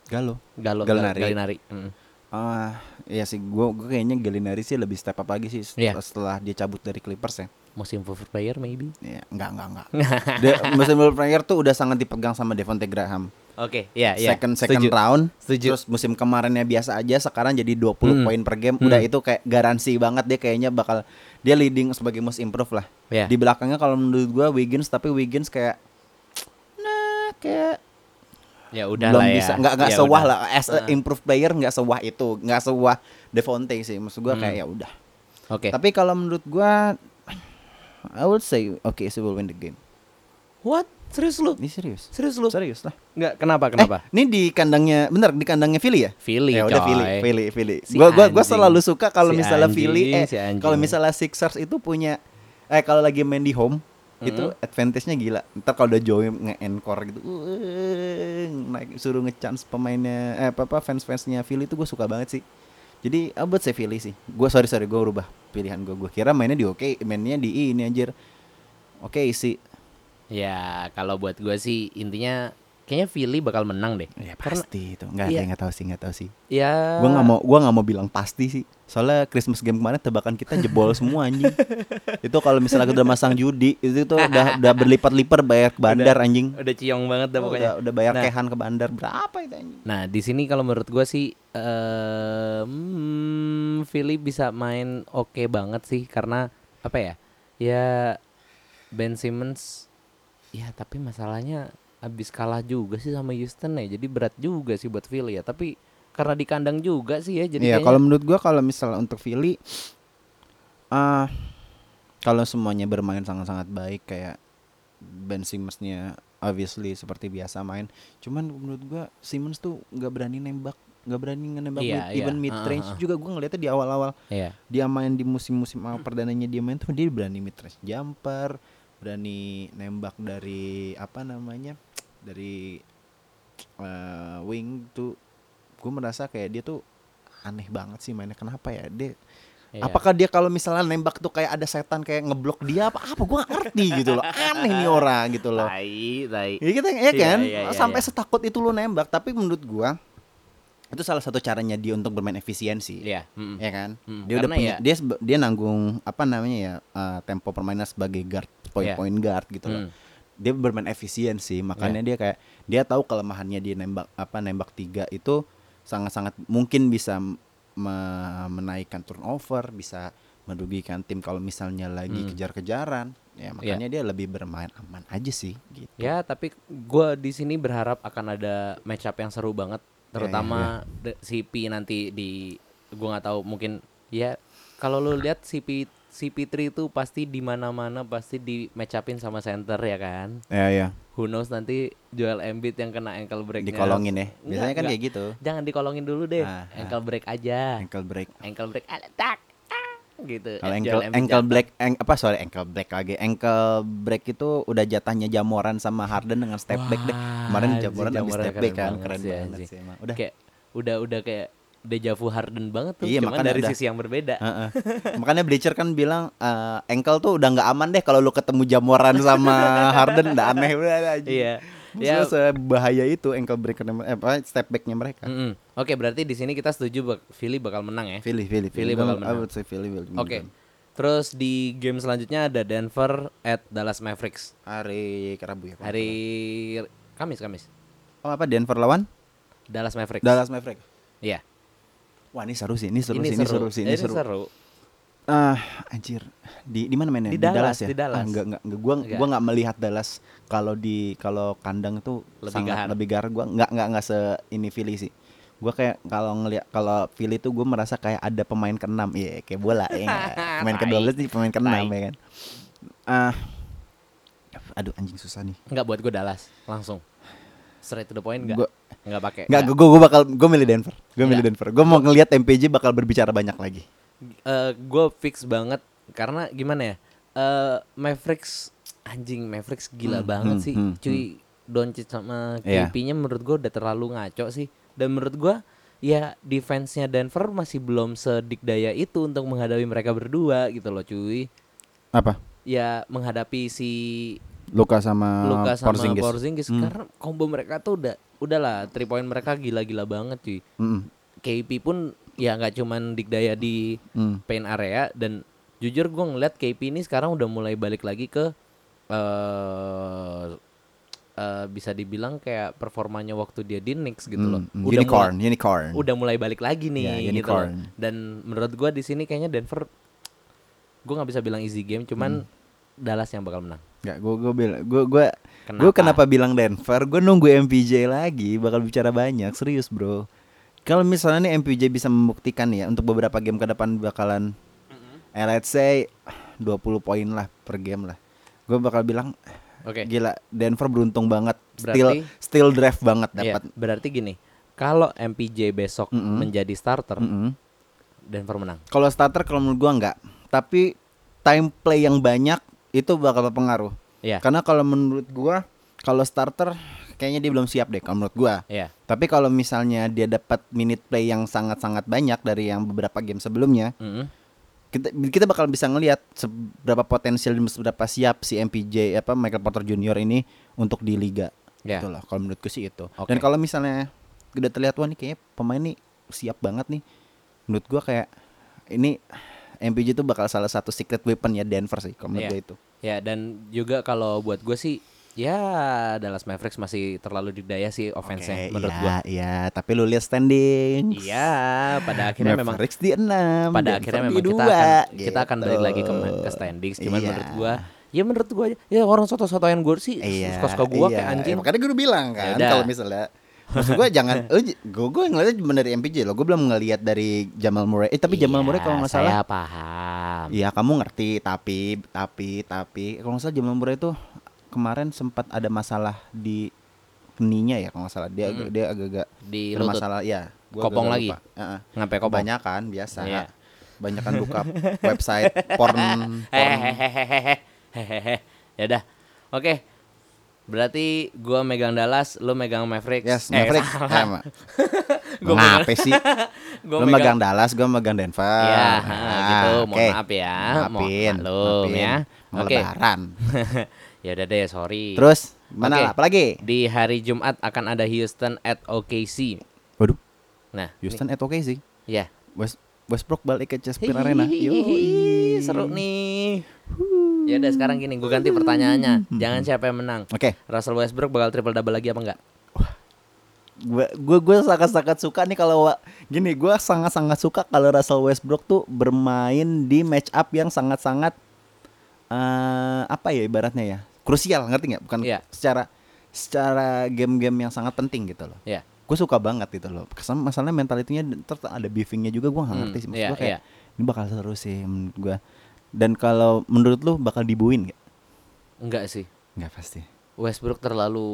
Galuh. Galo Gallinari. Gallinari. Mm. Ah, iya sih gua gua kayaknya Gallinari sih lebih step up lagi sih setelah, Iya. setelah dia cabut dari Clippers ya. Most improved player maybe. Iya, enggak enggak enggak. Dia musim player tuh udah sangat dipegang sama Devonte Graham. Oke, iya iya. second second Setuju. round. Setuju. Terus musim kemarinnya biasa aja, sekarang jadi 20 Hmm. poin per game. Hmm. Udah itu kayak garansi banget dia kayaknya bakal dia leading sebagai most improve lah. Iya. Di belakangnya kalau menurut gua Wiggins tapi Wiggins kayak nah kayak Ya udah belum lah ya. bisa nggak nggak Ya sewah udah. lah as a improve player nggak sewah itu nggak sewah Devonte sih maksud gua Hmm. kayak ya udah Oke. tapi kalau menurut gua I would say okay so will win the game What? Serius lu? ini serius Serius lu? serius lah Enggak, kenapa? Kenapa? eh, ini di kandangnya bener di kandangnya Philly ya Philly, ya udah. Philly Philly Philly Si gua gua gua selalu suka kalau Si misalnya anjing, Philly eh si kalau misalnya Sixers itu punya eh kalau lagi main di home itu Mhm. advantage-nya gila. Ntar kalau udah Joey nge-encore gitu, uh, naik suruh nge-chance pemainnya eh apa apa fans-fansnya Philly itu gue suka banget sih. Jadi ah, buat saya Philly sih. Gue sorry sorry gue rubah pilihan gue. Gue kira mainnya di oke, mainnya di ini anjir. Oke sih. Ya, kalau buat gua sih intinya kayaknya Philly bakal menang deh. Ya Karena pasti itu. Enggak, Iya. nggak tahu sih, nggak tahu sih. ya Gue nggak mau gua nggak mau bilang pasti sih. Soalnya Christmas game kemarin tebakan kita jebol semua anjing. itu kalau misalnya udah masang judi, itu tuh udah udah berlipat-lipat bayar ke bandar anjing. udah ciong banget dah pokoknya. udah, udah bayar Nah. kehan ke bandar berapa itu anjing? Nah, di sini kalau menurut gua sih eh hmm, Philly bisa main oke banget sih karena apa ya? Ya Ben Simmons ya tapi masalahnya abis kalah juga sih sama Houston ya. Jadi berat juga sih buat Philly ya. Tapi karena di kandang juga sih ya jadi Iya, kayaknya- kalau menurut gua kalau misalnya untuk Philly ah kalau semuanya bermain sangat-sangat baik kayak Ben Simmons-nya obviously seperti biasa main. Cuman menurut gua Simmons tuh nggak berani nembak, nggak berani nembak Iya, even iya. mid range ah, ah. juga gua ngeliatnya di awal-awal Iya. dia main di musim-musim awal perdananya dia main tuh dia berani mid range jumper, berani nembak dari apa namanya? dari eh, wing tuh gue merasa kayak dia tuh aneh banget sih mainnya kenapa ya dia Iya. apakah dia kalau misalnya nembak tuh kayak ada setan kayak ngeblok dia apa apa gua gak ngerti gitu loh aneh nih orang gitu loh Tai, tai. ya kita ya Iya, kan iya, iya, sampai iya. setakut itu lo nembak tapi menurut gua itu salah satu caranya dia untuk bermain efisiensi Iya, mm-mm. ya kan Hmm, dia udah punya ya- dia dia nanggung apa namanya ya eh, tempo permainan sebagai guard point Iya. point guard gitu loh Hmm. dia bermain efisiensi makanya dia kayak dia tahu kelemahannya dia nembak apa nembak tiga itu sangat-sangat mungkin bisa me- menaikkan turnover bisa merugikan tim kalau misalnya lagi Hmm. kejar-kejaran ya makanya dia lebih bermain aman aja sih gitu Ya, tapi gua di sini berharap akan ada match up yang seru banget, terutama de- si P nanti di gua nggak tahu mungkin ya kalau lu lihat si P CP3 itu pasti di mana-mana pasti di match upin sama center ya kan. ya ya Who knows nanti Joel Embiid yang kena ankle break dikolongin ya biasanya Enggak, kan enggak. kayak gitu Jangan dikolongin dulu deh. Ah, ah. ankle break aja. ankle break Ankle break ada tak. ah, gitu. kalau Eh, ankle ankle break eng- apa sorry ankle break lagi ankle break itu udah jatahnya jamoran sama Harden dengan step back deh Wah, kemarin jamoran habis step back kan banget keren sih, banget anjing. sih emang udah kayak udah udah kayak deja vu Harden banget tuh Iya, cuman makanya dari udah. sisi yang berbeda Heeh. Makanya Bleacher kan bilang eh, ankle tuh udah nggak aman deh kalau lu ketemu jamoran sama Harden udah aneh udah aja. iya Ya, ya sebahaya itu ankle breaker eh, apa step backnya mereka. mm-mm. oke berarti di sini kita setuju bak Philly bakal menang ya Philly, Philly, Philly Gua- bakal I menang. would say Philly will oke terus di game selanjutnya ada Denver at Dallas Mavericks Hari Rabu ya. hari Kamis Kamis. Oh apa Denver lawan Dallas Mavericks Dallas Mavericks. iya Wah ini seru sih, ini seru ini sih, ini seru sih, ini Ini seru. seru Ah, anjir. Di di mana mainnya? Di Dallas, ya? di Dallas. Ah, enggak, enggak, enggak. Gua Enggak. gua enggak melihat Dallas kalau di kalau kandang tuh Lebih sangat gahar. lebih gahar. Gua enggak enggak enggak se ini Philly sih. Gua kayak kalau ngelihat kalau Philly tuh gue merasa kayak ada pemain keenam, iya kayak bola ya. Pemain Tai. ke-12 nih pemain keenam ya kan. Ah. aduh anjing susah nih. nggak buat gue Dallas langsung straight to the point nggak Gua- nggak pakai Enggak, gue gue bakal gue milih Denver. Gue milih Nggak. Denver. Gue mau ngelihat MPJ bakal berbicara banyak lagi. gue fix banget karena gimana ya eh Mavericks anjing Mavericks gila Hmm, banget hmm, sih hmm, cuy Doncic sama Iya. KP-nya menurut gue udah terlalu ngaco sih dan menurut gue ya defense-nya Denver masih belum sedikdaya itu untuk menghadapi mereka berdua gitu loh cuy Apa? ya menghadapi si Luka sama Luka sama Porzingis. Porzingis, Hmm. karena combo mereka tuh udah udahlah three point mereka gila-gila banget cuy Mm-mm. KP pun ya nggak cuman dikdaya di Mm. paint area dan jujur gue ngeliat KP ini sekarang udah mulai balik lagi ke eh eh, bisa dibilang kayak performanya waktu dia di Knicks gitu loh. Mm, Udah unicorn, mulai, unicorn. udah mulai balik lagi nih Ya, gitu loh. unicorn. Dan menurut gue di sini kayaknya Denver gue nggak bisa bilang easy game, cuman Hmm. Dallas yang bakal menang. Enggak, gue gue bilang gue gue Kenapa? gue kenapa bilang Denver? Gue nunggu MPJ lagi, bakal bicara banyak, serius bro. Kalau misalnya nih MPJ bisa membuktikan ya untuk beberapa game ke depan bakalan, eh let's say 20 poin lah per game lah. Gue bakal bilang Oke. gila Denver beruntung banget, still Berarti- still draft banget Iya, dapat. berarti gini, kalau MPJ besok Mm-mm. menjadi starter, Mm-mm. Denver menang. Kalau starter kalau menurut gua enggak, tapi time play yang banyak itu bakal berpengaruh. Iya. Karena kalau menurut gua kalau starter kayaknya dia belum siap deh kalau menurut gua. Iya. Tapi kalau misalnya dia dapat minute play yang sangat-sangat banyak dari yang beberapa game sebelumnya, Mm-mm. kita kita bakal bisa ngelihat seberapa potensial dan seberapa siap si MPJ apa Michael Porter Junior ini untuk di liga. Ya. Gitu loh. Kalau menurutku sih itu. Oke. Dan kalau misalnya udah terlihat wah nih kayaknya pemain nih siap banget nih. Menurut gua kayak ini MPJ itu bakal salah satu secret weapon ya Denver sih kalau menurut gua itu. Ya dan juga kalau buat gue sih ya Dallas Mavericks masih terlalu didaya sih offense-nya Oke, menurut iya, gua. Iya, tapi lu lihat standing. Iya, pada akhirnya memang Mavericks di 6 pada akhirnya memang kita akan kita akan balik lagi ke ke standings cuman Iya. menurut gua ya menurut gua ya orang soto-sotoyan gue sih Iya, suka-suka gua iya. kayak anjing. Eh, makanya gue udah bilang kan Yaudah. kalau misalnya maksud gue jangan gue gue ngeliatnya cuma dari MPJ loh gue belum ngeliat dari Jamal Murray eh tapi Jamal Iya, Murray kalau nggak saya salah paham. Iya kamu ngerti tapi tapi tapi kalau nggak salah Jamal Murray itu kemarin sempat ada masalah di keninya ya kalau nggak salah dia Hmm. dia agak-agak Di bermasalah ya gua Kopong agak lagi? lupa. Heeh. Ngapain kopong? kebanyakan biasa Iya. banyakan buka website porn porn Hehehe. Ya udah. Oke. Berarti gua megang Dallas, lu megang Mavericks. Yes, Eh, Mavericks. Eh, Gua Ngapa sih? Gua Lu megang Dallas, gua megang Denver. Ya, Ah, gitu. Mohon oke. maaf ya. Maafin, maklum maafin. ya. Mau Oke. lebaran. ya udah deh, sorry. Terus mana Oke. lah? Apalagi? di hari Jumat akan ada Houston at OKC. Waduh, Nah, Houston at oke sih. nih, ya. West Westbrook balik ke Chesapeake Arena. Hihihi, seru nih. Ya udah sekarang gini, gue ganti pertanyaannya. Jangan siapa yang menang. Oke, Russell Westbrook bakal triple double lagi apa enggak? gue gue gue sangat sangat suka nih kalau gini gue sangat sangat suka kalau Russell Westbrook tuh bermain di match up yang sangat sangat eh apa ya ibaratnya ya krusial ngerti nggak bukan Iya. secara secara game-game yang sangat penting gitu loh Ya. gue suka banget gitu loh Kesan masalahnya mentalitinya terus ada beefingnya juga gue nggak Hmm, ngerti sih Maksud iya, gua kayak iya. ini bakal seru sih menurut gue dan kalau menurut lu bakal dibuin gak? Enggak sih. Nggak pasti Westbrook terlalu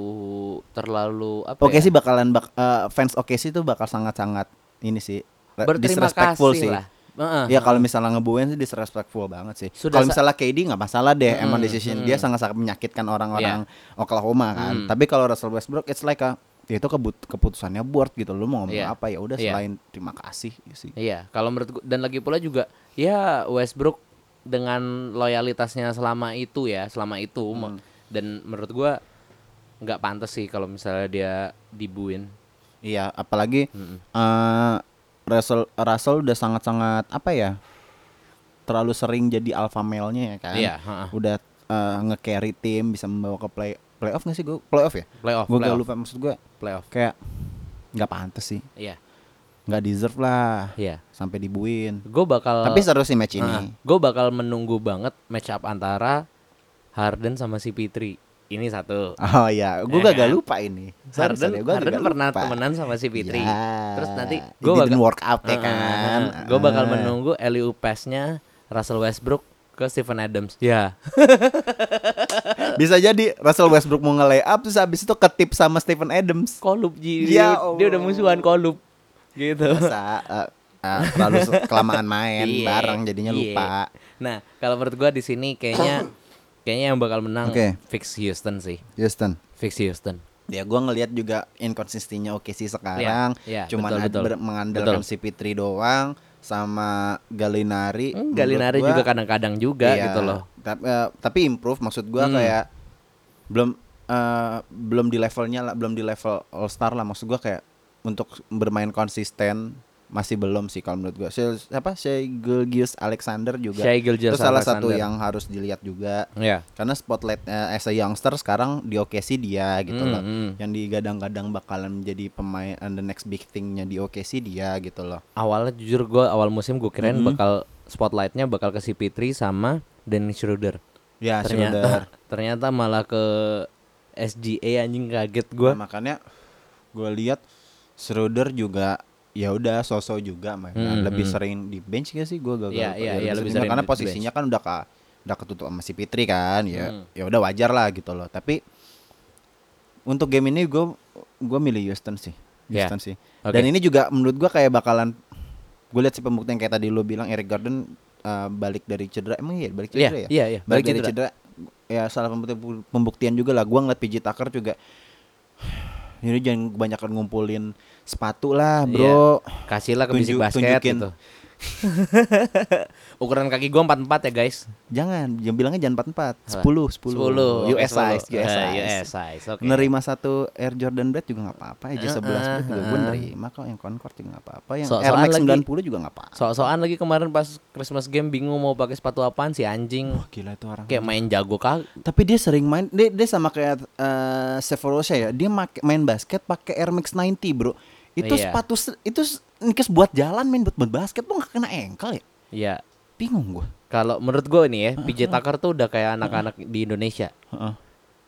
terlalu apa Oke ya? sih bakalan bak eh, fans oke sih tuh bakal sangat-sangat ini sih Berterima disrespectful kasih sih. lah. Heeh, Ya kalau misalnya ngebuin sih disrespectful banget sih. Kalau sa- misalnya KD nggak masalah deh, emang Mm, decision mm. dia sangat-sangat menyakitkan orang-orang Oklahoma kan. Mm. Tapi kalau Russell Westbrook it's like a ya itu kebut- keputusannya board gitu. Lu mau ngomong Iya. apa ya udah selain terima kasih sih. Iya, kalau menurut gua dan lagi pula juga ya Westbrook dengan loyalitasnya selama itu ya, selama itu Hmm. dan menurut gua nggak pantas sih kalau misalnya dia dibuin. Iya, apalagi Mm-mm. eh Russell Russell udah sangat-sangat apa ya? terlalu sering jadi alpha male-nya ya kan. Iya, heeh. Udah eh, nge-carry tim bisa membawa ke play playoff nggak sih gue playoff ya? Playoff, Gue gak playoff, lupa maksud gue playoff. kayak nggak pantas sih, Iya, nggak deserve lah iya. sampai dibuin. Gue bakal Tapi seru sih match ini. gue bakal menunggu banget match up antara Harden sama si Fitri. Ini satu. Oh iya, gue Ya gak, kan? lupa ini. Sorry, Harden, sorry, gua Harden pernah lupa. temenan sama si Fitri. Ya, Terus nanti gue bakal work out ya Ah, kan. gue bakal Ah. menunggu oop pass-nya Russell Westbrook ke Stephen Adams. Ya. Bisa jadi Russell Westbrook mau nge up terus habis itu ketip sama Stephen Adams. Kolup Ji. Ya Dia, dia udah musuhan Kolup. Gitu. Masa eh, eh, terlalu kelamaan main Iya, bareng jadinya iya. lupa. Nah, kalau menurut gua di sini kayaknya kayaknya yang bakal menang Oke. fix Houston sih. Houston. Fix Houston. Ya gua ngelihat juga inkonsistensinya oke sih sekarang. Iya, iya, Cuman betul, betul. mengandalkan Betul. si Pitri doang sama Galinari. Hmm, Galinari gua- juga kadang-kadang juga Iya, gitu loh. Tapi, eh, tapi improve maksud gua Hmm. kayak belum eh, belum di levelnya lah, belum di level All Star lah maksud gua kayak untuk bermain konsisten masih belum sih kalau menurut gua. Si, siapa? Gilgeous Alexander juga. Itu salah satu Alexander. yang harus dilihat juga. Iya. Karena spotlight eh, as a youngster sekarang di OKC dia gitu Hmm, loh. hmm. Yang digadang-gadang bakalan menjadi pemain and the next big thingnya di OKC dia gitu loh. Awalnya jujur gua awal musim gue kirain Mhm. bakal spotlightnya bakal ke si Fitri sama Dennis Schroeder. Ya, ternyata Schroeder. ternyata malah ke SGA anjing kaget gua. Nah, makanya gue lihat Schroeder juga ya udah sosok juga main Hmm, lebih hmm. sering di bench gak sih? Gue gagal Iya, lupa. iya, Ya, iya, lebih sering sering karena posisinya kan udah ka, udah ketutup sama si Fitri kan ya. Hmm. ya udah wajar lah gitu loh. Tapi untuk game ini gue gue milih Houston sih. Ya, Houston sih. Oke. dan ini juga menurut gue kayak bakalan gue lihat si pembuktian kayak tadi lu bilang Eric Gordon uh, balik dari cedera. Emang iya? Balik Iya, cedera ya? iya, iya, balik, balik dari cedera. cedera. ya salah pembuktian, pembuktian juga lah. Gue ngeliat PJ Tucker juga ini jangan kebanyakan ngumpulin sepatu lah bro Kasihlah ke bisik Tunjuk- basket tunjukin. gitu. Ukuran kaki gua 44 ya, guys. jangan yang bilangnya jangan 44 Apa? 10 10 US size 10. US Eh, size US size. Oke. nerima satu Air Jordan Brand juga nggak apa-apa aja 11 Uh-uh, Brand juga gue nerima kok yang Concord juga nggak apa-apa yang So-soan Air Max lagi. 90 juga nggak apa So-soan lagi kemarin pas Christmas game bingung mau pakai sepatu apaan si anjing. Wah gila itu orang Kayak main jago kag. tapi dia sering main dia, dia sama kayak uh, Sephorosa ya dia make, main basket pakai Air Max 90 bro itu Iya. sepatu se- itu nikes buat jalan main buat, buat basket. Tuh nggak kena ankle ya? Iya. bingung gue Kalau menurut gue nih ya, PJ Tucker tuh udah kayak anak-anak di Indonesia.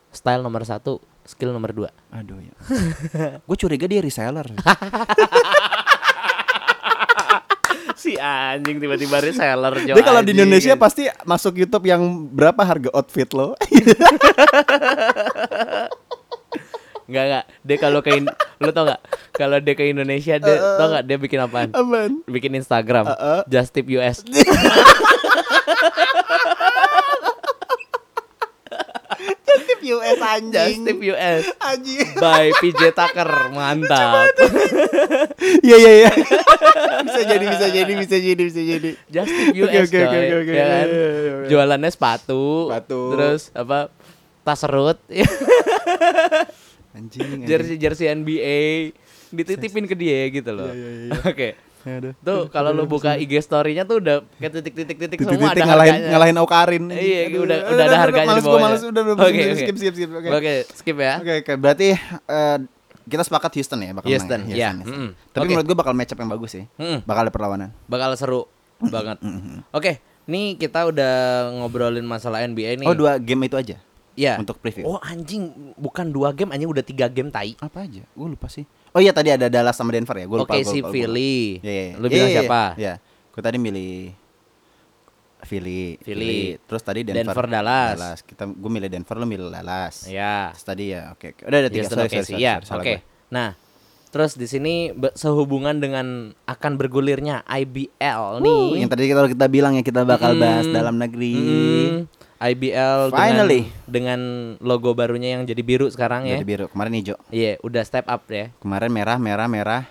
Style nomor satu, skill nomor dua. aduh ya. Gue curiga dia reseller. Si anjing tiba-tiba reseller dia kalau di Indonesia pasti masuk YouTube yang berapa harga outfit lo Enggak enggak. Dia kalau ke lu tau nggak? Kalau dia ke Indonesia dia tau nggak dia bikin apaan? aman Bikin Instagram. Uh-uh. Just tip US. tip US anjing. Just Tip US Anjing. by PJ Tucker. Mantap. Iya iya iya. bisa jadi bisa jadi bisa jadi bisa jadi. Just Tip US Oke, oke, coy, oke, oke, oke. ya kan? Iya, iya, iya. Jualannya sepatu, Sepatu. terus apa? Tas serut, Anjing. anjing. jersey jersey NBA dititipin ke dia gitu loh. Iya, iya, iya. Oke. Aduh. Tuh kalau lu buka IG story-nya tuh udah kayak titik-titik-titik semua ada ngalahin harganya. ngalahin Aukarin. Iya, Aduh, udah- udah ada harganya di bawahnya. males udah udah Oke, skip, oke. skip skip skip oke. Oke, skip ya. Oke oke berarti eh, kita sepakat Houston ya bakal Houston, menang. ya. Houston. Mm-mm. Tapi Oke. menurut gue bakal match up yang bagus sih. Mm-mm. Bakal ada perlawanan. Bakal seru banget. Oke, nih kita udah ngobrolin masalah NBA nih. Oh dua game itu aja ya. untuk preview. Oh anjing, bukan dua game, anjing udah tiga game tai. Apa aja? Gue lupa sih. Oh iya tadi ada Dallas sama Denver ya. Gue lupa. Oke gua si lupa. Philly. Iya, iya, iya. Lu bilang Iya, iya, siapa? Iya. Gue tadi milih Philly. Philly. Terus tadi Denver. Denver, Dallas. Kita gue milih Denver, lu milih Dallas. Ya. Terus tadi ya, oke. oke. Udah ada tiga. Houston Sorry, OKC, sorry, Oke. gue. Nah, terus di sini sehubungan dengan akan bergulirnya IBL nih. Yang tadi kita kita bilang ya kita bakal Mm. bahas dalam negeri. Mm, IBL Finally. dengan dengan logo barunya yang jadi biru sekarang ya. Jadi biru. Kemarin hijau. Iya, udah step up ya. Kemarin merah, merah, merah.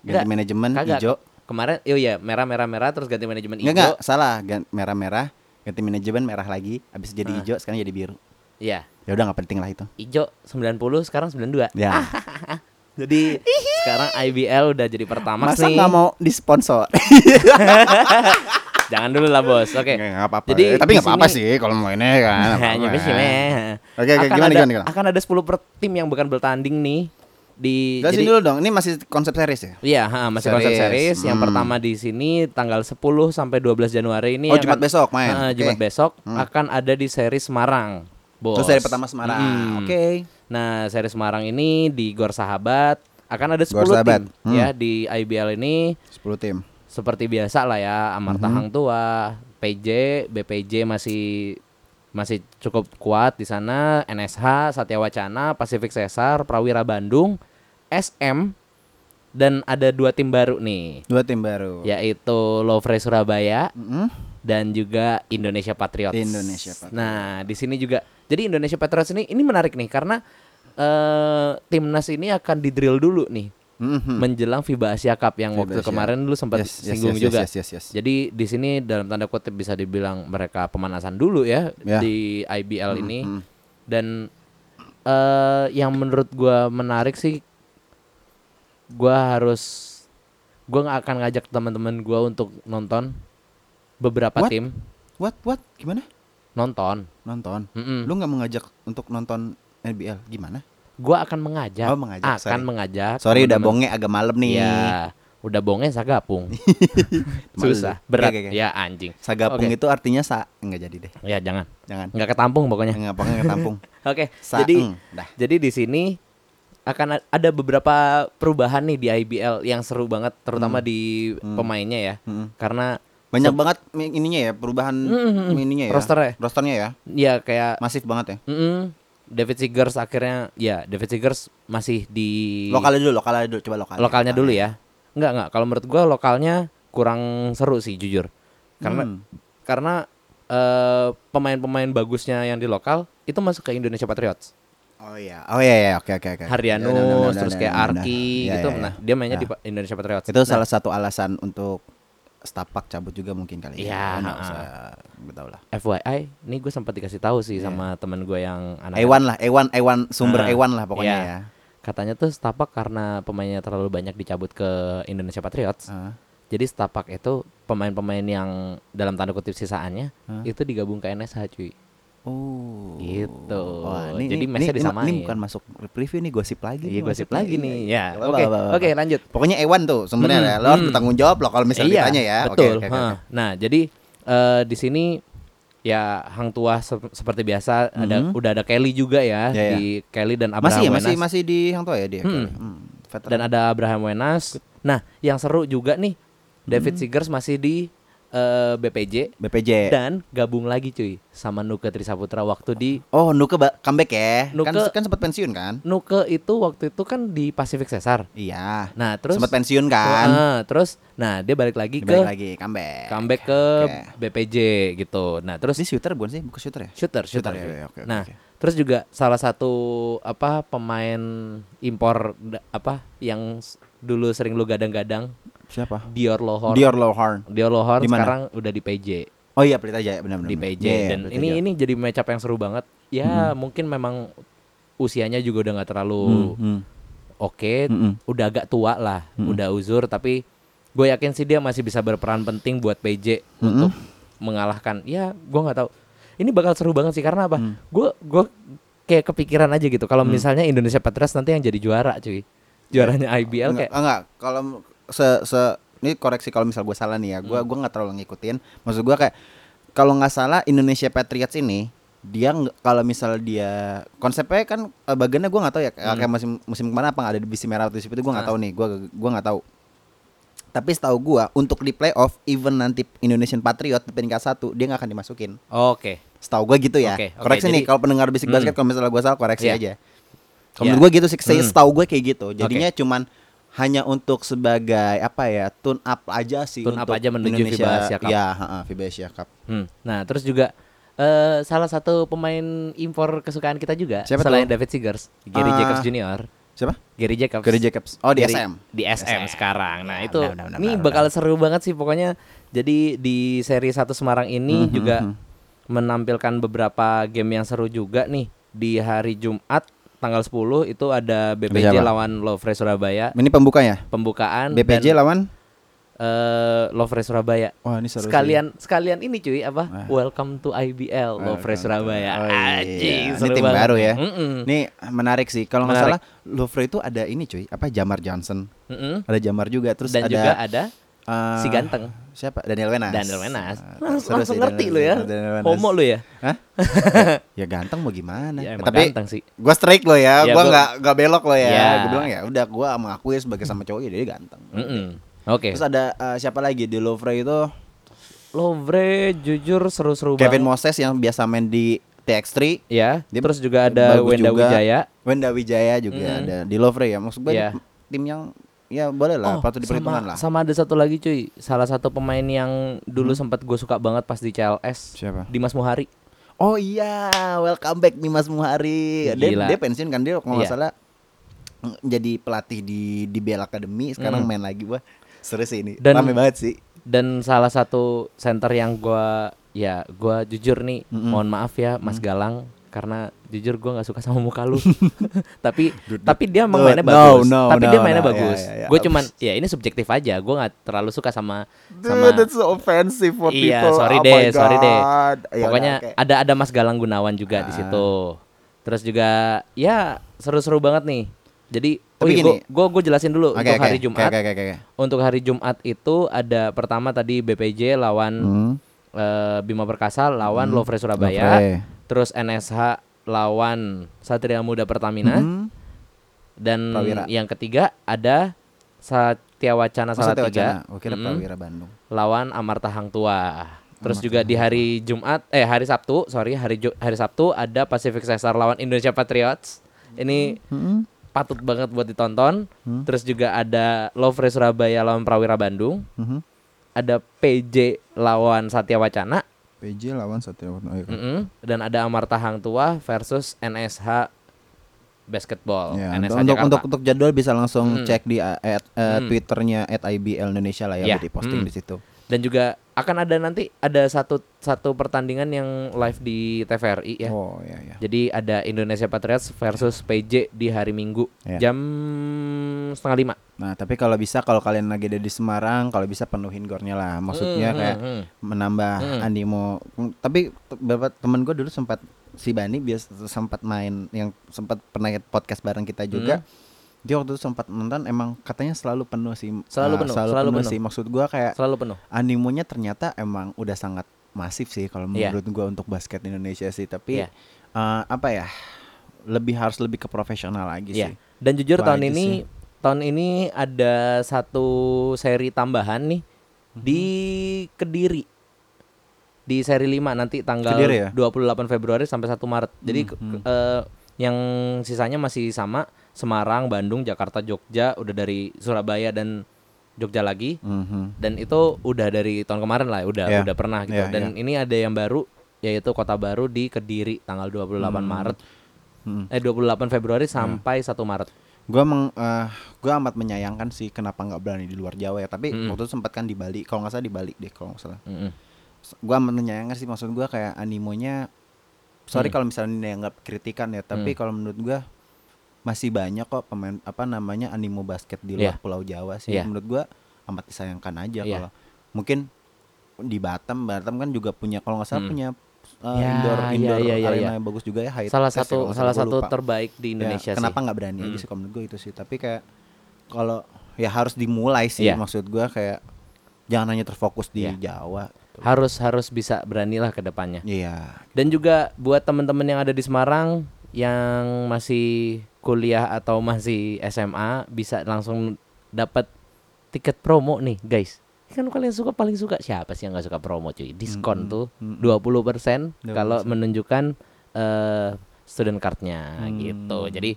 Ganti Enggak, manajemen Kagak. hijau. Kemarin oh iya, merah merah merah terus ganti manajemen hijau. enggak, salah. Gan- merah, merah. Ganti manajemen merah lagi. Habis jadi Ah. hijau, sekarang jadi biru. Iya. Ya udah nggak penting lah itu. Hijau 90 sekarang 92. Ya. Jadi sekarang IBL udah jadi pertama Masa nih. nggak mau disponsor? Jangan dulu lah, Bos. Oke. Nggak nggak apa-apa. Jadi tapi nggak apa-apa sih kalau mau ini kan. Hanya sih. Oke, oke, gimana, ada, gimana, gimana? Akan ada 10 per tim yang bukan bertanding nih di Jelasin dulu dong. Ini masih konsep series ya? Iya, ha, masih konsep Series. series. Yang Hmm. pertama di sini tanggal 10 sampai 12 Januari ini Oh, Jumat akan- besok main. Oke. Jumat besok Hmm. akan ada di seri Semarang. Bos. Terus dari pertama Semarang. Mm-mm. Oke. Nah, seri Semarang ini di Gor Sahabat akan ada 10 Gor Sahabat. tim Hmm. ya di IBL ini 10 tim. Seperti biasa lah ya Amarta Mhm. Hang Tua, PJ, BPJ masih masih cukup kuat di sana, NSH, Satya Wacana, Pacific Cesar, Prawira Bandung, SM dan ada dua tim baru nih Dua tim baru. yaitu Lovre Surabaya Mm-mm. dan juga Indonesia Patriots. Indonesia Patriots. Nah, di sini juga jadi Indonesia Patriots ini ini menarik nih karena eh timnas ini akan di drill dulu nih Mhm. menjelang FIBA Asia Cup yang FIBA waktu Asia. kemarin lu sempat Yes, yes, singgung yes, juga. Yes, yes, yes. Jadi di sini dalam tanda kutip bisa dibilang mereka pemanasan dulu ya Ya. di IBL ini Mhm. dan eh yang menurut gua menarik sih gua harus gua nggak akan ngajak teman-teman gua untuk nonton beberapa What? tim What? What? Gimana? nonton. Nonton. Mm-mm. Lu nggak mengajak untuk nonton NBL? Gimana? Gua akan mengajak, Oh, mengajak, akan sorry. mengajak. Sorry udah bonge agak malam nih. Iya, udah bonge sagapung. Susah, berat. Oke, oke, oke. Ya anjing. Sagapung Oke. itu artinya sa enggak jadi deh. Ya jangan, Jangan. nggak ketampung pokoknya. Enggak pokoknya ketampung. Oke, Saeng. jadi dah. jadi di sini akan ada beberapa perubahan nih di IBL yang seru banget, terutama di Hmm. pemainnya ya, Mm. karena Banyak banget ininya ya perubahan Mm-mm. ininya ya. Rosternya. Rosternya ya. ya kayak Masif banget ya. mm-mm, David Seegers akhirnya, ya David Seegers masih di Lokalnya dulu, lokalnya dulu, coba lokal. lokalnya dulu ya. Enggak enggak, kalau menurut gua lokalnya kurang seru sih jujur, karena Hmm. karena eh, pemain-pemain bagusnya yang di lokal itu masuk ke Indonesia Patriots. Oh iya. Oh iya iya, oke oke oke. Harianus, Ya, udah, udah, terus kayak. Arki gitu. Nah, dia mainnya Ya. di Indonesia Patriots. Itu Nah, salah satu alasan untuk Stapak cabut juga mungkin kali Iya, ya. Ha-ha. usah gue tau lah. FYI, nih gue sempat dikasih tahu sih Iya. sama temen gue yang anak Ewan lah, Ewan, Ewan sumber Ah, Ewan lah pokoknya iya. ya. Katanya tuh Stapak karena pemainnya terlalu banyak dicabut ke Indonesia Patriots. Ah. Jadi Stapak itu pemain-pemain yang dalam tanda kutip sisaannya Hah? itu digabung ke NSH cuy. Oh. Gitu. Wah, ini, Jadi ini, disamain. ini bukan masuk preview nih gosip lagi. Iya gosip lagi Iya, nih. iya. Ya. Apa, Oke. Oke, lanjut. Pokoknya Ewan tuh sebenarnya Hmm, ya. Lo harus hmm. bertanggung jawab lo kalau misalnya Iya, ditanya ya. Betul. oke, ha. oke. Nah, jadi eh, di sini ya Hang Tua se- seperti biasa ada Mhm. udah ada Kelly juga ya Iya, iya. di Kelly dan Abraham Masih ya, masih Wenas. masih di Hang Tua ya dia. Hmm. Hmm, veteran. dan ada Abraham Wenas. Nah, yang seru juga nih David Seegers masih di eh, BPJ BPJ. dan gabung lagi cuy sama Nuke Trisaputra waktu di Oh, Nuke ba- comeback ya. Kan Nuke- kan sempat pensiun kan? Nuke itu waktu itu kan di Pacific Cesar. Iya. Nah, terus sempat pensiun kan? Heeh, terus nah dia balik lagi Balik ke lagi comeback. comeback ke Oke. BPJ gitu. Nah, terus Terus shooter bukan sih? Bukan shooter ya? shooter shooter. Shooter, ya, ya, oke, nah, oke. Terus juga salah satu apa pemain impor apa yang dulu sering lu gadang-gadang Siapa? Dior Lohorn. Dior Lohorn. Dior Lohorn Di mana? sekarang udah di PJ. Oh iya Pelita Jaya benar-benar. di PJ Iya, iya, dan ini Jaya. ini jadi match up yang seru banget. Ya mungkin memang usianya juga udah nggak terlalu Hmm, hmm, oke, hmm, hmm. udah agak tua lah, udah uzur tapi gue yakin sih dia masih bisa berperan penting buat PJ untuk mengalahkan. Ya gue nggak tahu. Ini bakal seru banget sih karena apa? Gue gue kayak kepikiran aja gitu kalau misalnya Indonesia Patriots nanti yang jadi juara cuy. Juaranya IBL Enggak, kayak enggak. Kalau se se ini koreksi kalau misal gue salah nih ya. Gua Hmm. gua nggak terlalu ngikutin. Maksud gua kayak kalau nggak salah Indonesia Patriots ini dia kalau misal dia konsepnya kan eh, bagiannya gua nggak tahu ya kayak kayak musim musim ke mana apa ada di bisi merah atau di itu gua nggak Hmm. Ah. tahu nih gua gua nggak tahu tapi setahu gua untuk di playoff even nanti Indonesian Patriot di peringkat satu dia nggak akan dimasukin oke. setahu gua gitu ya Oke, oke, koreksi nih jadi- kalau pendengar bisik Hmm. basket kalau misalnya gua salah koreksi Iya. aja kalau Iya. menurut gua gitu sih saya Hmm. setahu gue kayak gitu jadinya cuman hanya untuk sebagai apa ya tune up aja sih Tune up untuk aja menuju Indonesia, FIBA Asia Cup. ya ha-ha, FIBA Asia Cup Hmm. Nah, terus juga eh salah satu pemain impor kesukaan kita juga Siapa selain tuh? David Seegers, Gary Ah, Jacobs Jr. siapa Gary Jacobs. Gary Jacobs oh di Gary- SM Di SM, sekarang. Nah, Ya, itu benar, benar, ini benar, bakal seru banget sih pokoknya. Jadi di seri 1 Semarang ini Mhm, juga mhm. menampilkan beberapa game yang seru juga nih di hari Jumat tanggal 10 itu ada BPJ Siapa? lawan Lovre Surabaya ini pembuka ya pembukaan BPJ dan lawan eh, Lovre Surabaya. wah ini seru sih. sekalian sekalian ini cuy apa? Ah. Welcome to IBL Lovre Welcome to- Surabaya. oh iya. Anjing, Ini tim banget baru ya. Mm-mm. ini menarik sih kalau nggak salah Louvre itu ada ini cuy apa Jamar Johnson Mm-mm. ada Jamar juga terus Dan ada juga ada eh, si ganteng siapa Daniel Wenas Daniel Wenas. Ah, Langsung, seru langsung sih ngerti Daniel- lu ya. Daniel Wenas. Homo lu ya. Hah? ya ganteng mau gimana Ya, emang tapi ganteng sih. Gue strike lo ya, Ya, gue gua- nggak nggak belok lo ya. Ya. Gue bilang ya udah gue mengakui sebagai sama cowok ya dia ganteng. Mm-mm. Oke. Terus ada eh, siapa lagi di Louvre itu? Lovre jujur seru-seru Kevin banget. Moses yang biasa main di TX3. Ya. Dia Terus juga ada Wenda juga. Wijaya. Wenda Wijaya juga Mm. ada di Louvre ya. Maksud gue Iya. tim yang ya boleh lah, patut diperhitungkan sama, lah. sama ada satu lagi cuy. Salah satu pemain yang dulu sempat gue suka banget pas di CLS. Siapa? Dimas Muhari. Oh iya, welcome back nih Mas Muhari. Dia, Gila. dia pensiun kan dia kalau nggak Iya. salah mm, jadi pelatih di di Bell Academy sekarang Mm. main lagi wah seru sih ini Dan- rame banget sih Dan salah satu center yang gua ya gua jujur nih, Mm-mm. mohon maaf ya Mas Galang karena jujur gua nggak suka sama muka lu. tapi tapi dia emang mainnya bagus. no, tapi no, dia mainnya no, bagus. ya, ya, ya. Gue cuman ya ini subjektif aja. Gua nggak terlalu suka sama Dude, sama that's so offensive for Iya, people. sorry Oh deh, sorry deh. God. Ya Pokoknya udah, oke. ada ada Mas Galang Gunawan juga di Ah. situ. Terus juga ya seru-seru banget nih. Jadi oh iya, gua, gua jelasin dulu Oke, untuk oke, hari Jumat. Oke, oke, oke. Untuk hari Jumat itu ada pertama tadi BPJ lawan Hmm. eh, Bima Perkasa lawan Hmm. Lovre Surabaya. Lovre. Terus NSH lawan Satria Muda Pertamina Hmm. dan Prawira. yang ketiga ada Satya Wacana Satya Salatiga? Oke, Mm-mm. Prawira Bandung. lawan Amarta Hang Tua. Terus Amarta juga Hang di hari Jumat eh hari Sabtu, sorry, hari Ju- hari Sabtu ada Pacific Cesar lawan Indonesia Patriots. Ini Hmm. patut banget buat ditonton. Hmm. Terus juga ada Lovre Surabaya lawan Prawira Bandung. Mhm. Ada PJ lawan Satya Wacana. PJ lawan Satya Wacana. Iya. Mm-mm. Dan ada Amarta Hang Tua versus NSH Basketball. Ya, NSH untuk, Jakarta. untuk untuk jadwal bisa langsung Hmm. cek di uh, at, uh, Hmm. twitternya at IBL Indonesia lah Ya, ya, di posting hmm. di situ. Dan juga akan ada nanti ada satu satu pertandingan yang live di TVRI ya. Oh ya ya. Jadi ada Indonesia Patriots versus PJ di hari Minggu Ya. jam setengah lima. Nah tapi kalau bisa kalau kalian lagi ada di Semarang, kalau bisa penuhin gornya lah. Maksudnya Hmm, kayak hmm, hmm. menambah Hmm. animo. Mm, Tapi beberapa temen gue dulu sempat si Bani bias sempat main yang sempat pernah podcast bareng kita juga. Hmm. Dia waktu itu sempat nonton emang katanya selalu penuh sih. Selalu Ah, penuh, selalu, selalu penuh, penuh. sih. Maksud gua kayak Selalu penuh. animonya ternyata emang udah sangat masif sih kalau Iya. menurut gua untuk basket Indonesia sih. Tapi Iya. eh, apa ya? Lebih harus lebih ke profesional lagi Iya. sih. Dan jujur Itu tahun ini sih. tahun ini ada satu seri tambahan nih di Kediri. Di seri 5 nanti tanggal Kediri ya? 28 Februari sampai 1 Maret. Jadi ke- Hmm, eh, yang sisanya masih sama Semarang, Bandung, Jakarta, Jogja, udah dari Surabaya dan Jogja lagi. Mhm. Dan itu udah dari tahun kemarin lah, udah Iya. udah pernah gitu. Iya, dan ini ada yang baru yaitu Kota Baru di Kediri tanggal 28 Maret. Hmm. Eh 28 Februari sampai 1 Maret. Gue emang eh, gua amat menyayangkan sih kenapa nggak berani di luar Jawa ya. Tapi Mm-mm. waktu itu sempat kan di Bali. Kalau nggak salah di Bali deh kalau nggak salah. Mm-mm. Gue amat menyayangkan sih maksud gua kayak animonya. Sorry Hmm. kalau misalnya ini nggak kritikan ya. Tapi Hmm. kalau menurut gua masih banyak kok pemain apa namanya animo basket di luar Iya. Pulau Jawa sih. Iya. Menurut gua amat disayangkan aja Iya. kalau mungkin di Batam, Batam kan juga punya kalau nggak salah Hmm. punya uh, Ya, indoor iya, indoor iya, iya, arena iya. yang bagus juga ya. High Salah ya, satu nggak salah gua satu lupa. terbaik di Ya, Indonesia sih. kenapa nggak berani aja Hmm. sih kalau menurut gue itu sih tapi kayak kalau ya harus dimulai sih Iya. maksud gua kayak jangan hanya terfokus di Iya. Jawa Harus harus bisa beranilah ke depannya. iya Dan juga buat teman-teman yang ada di Semarang yang masih kuliah atau masih SMA bisa langsung dapat tiket promo nih, guys. Kan kalian suka paling suka siapa sih yang nggak suka promo cuy? Diskon Mm-mm, tuh mm-mm. 20% kalau 20%. menunjukkan eh student cardnya Hmm. gitu. Jadi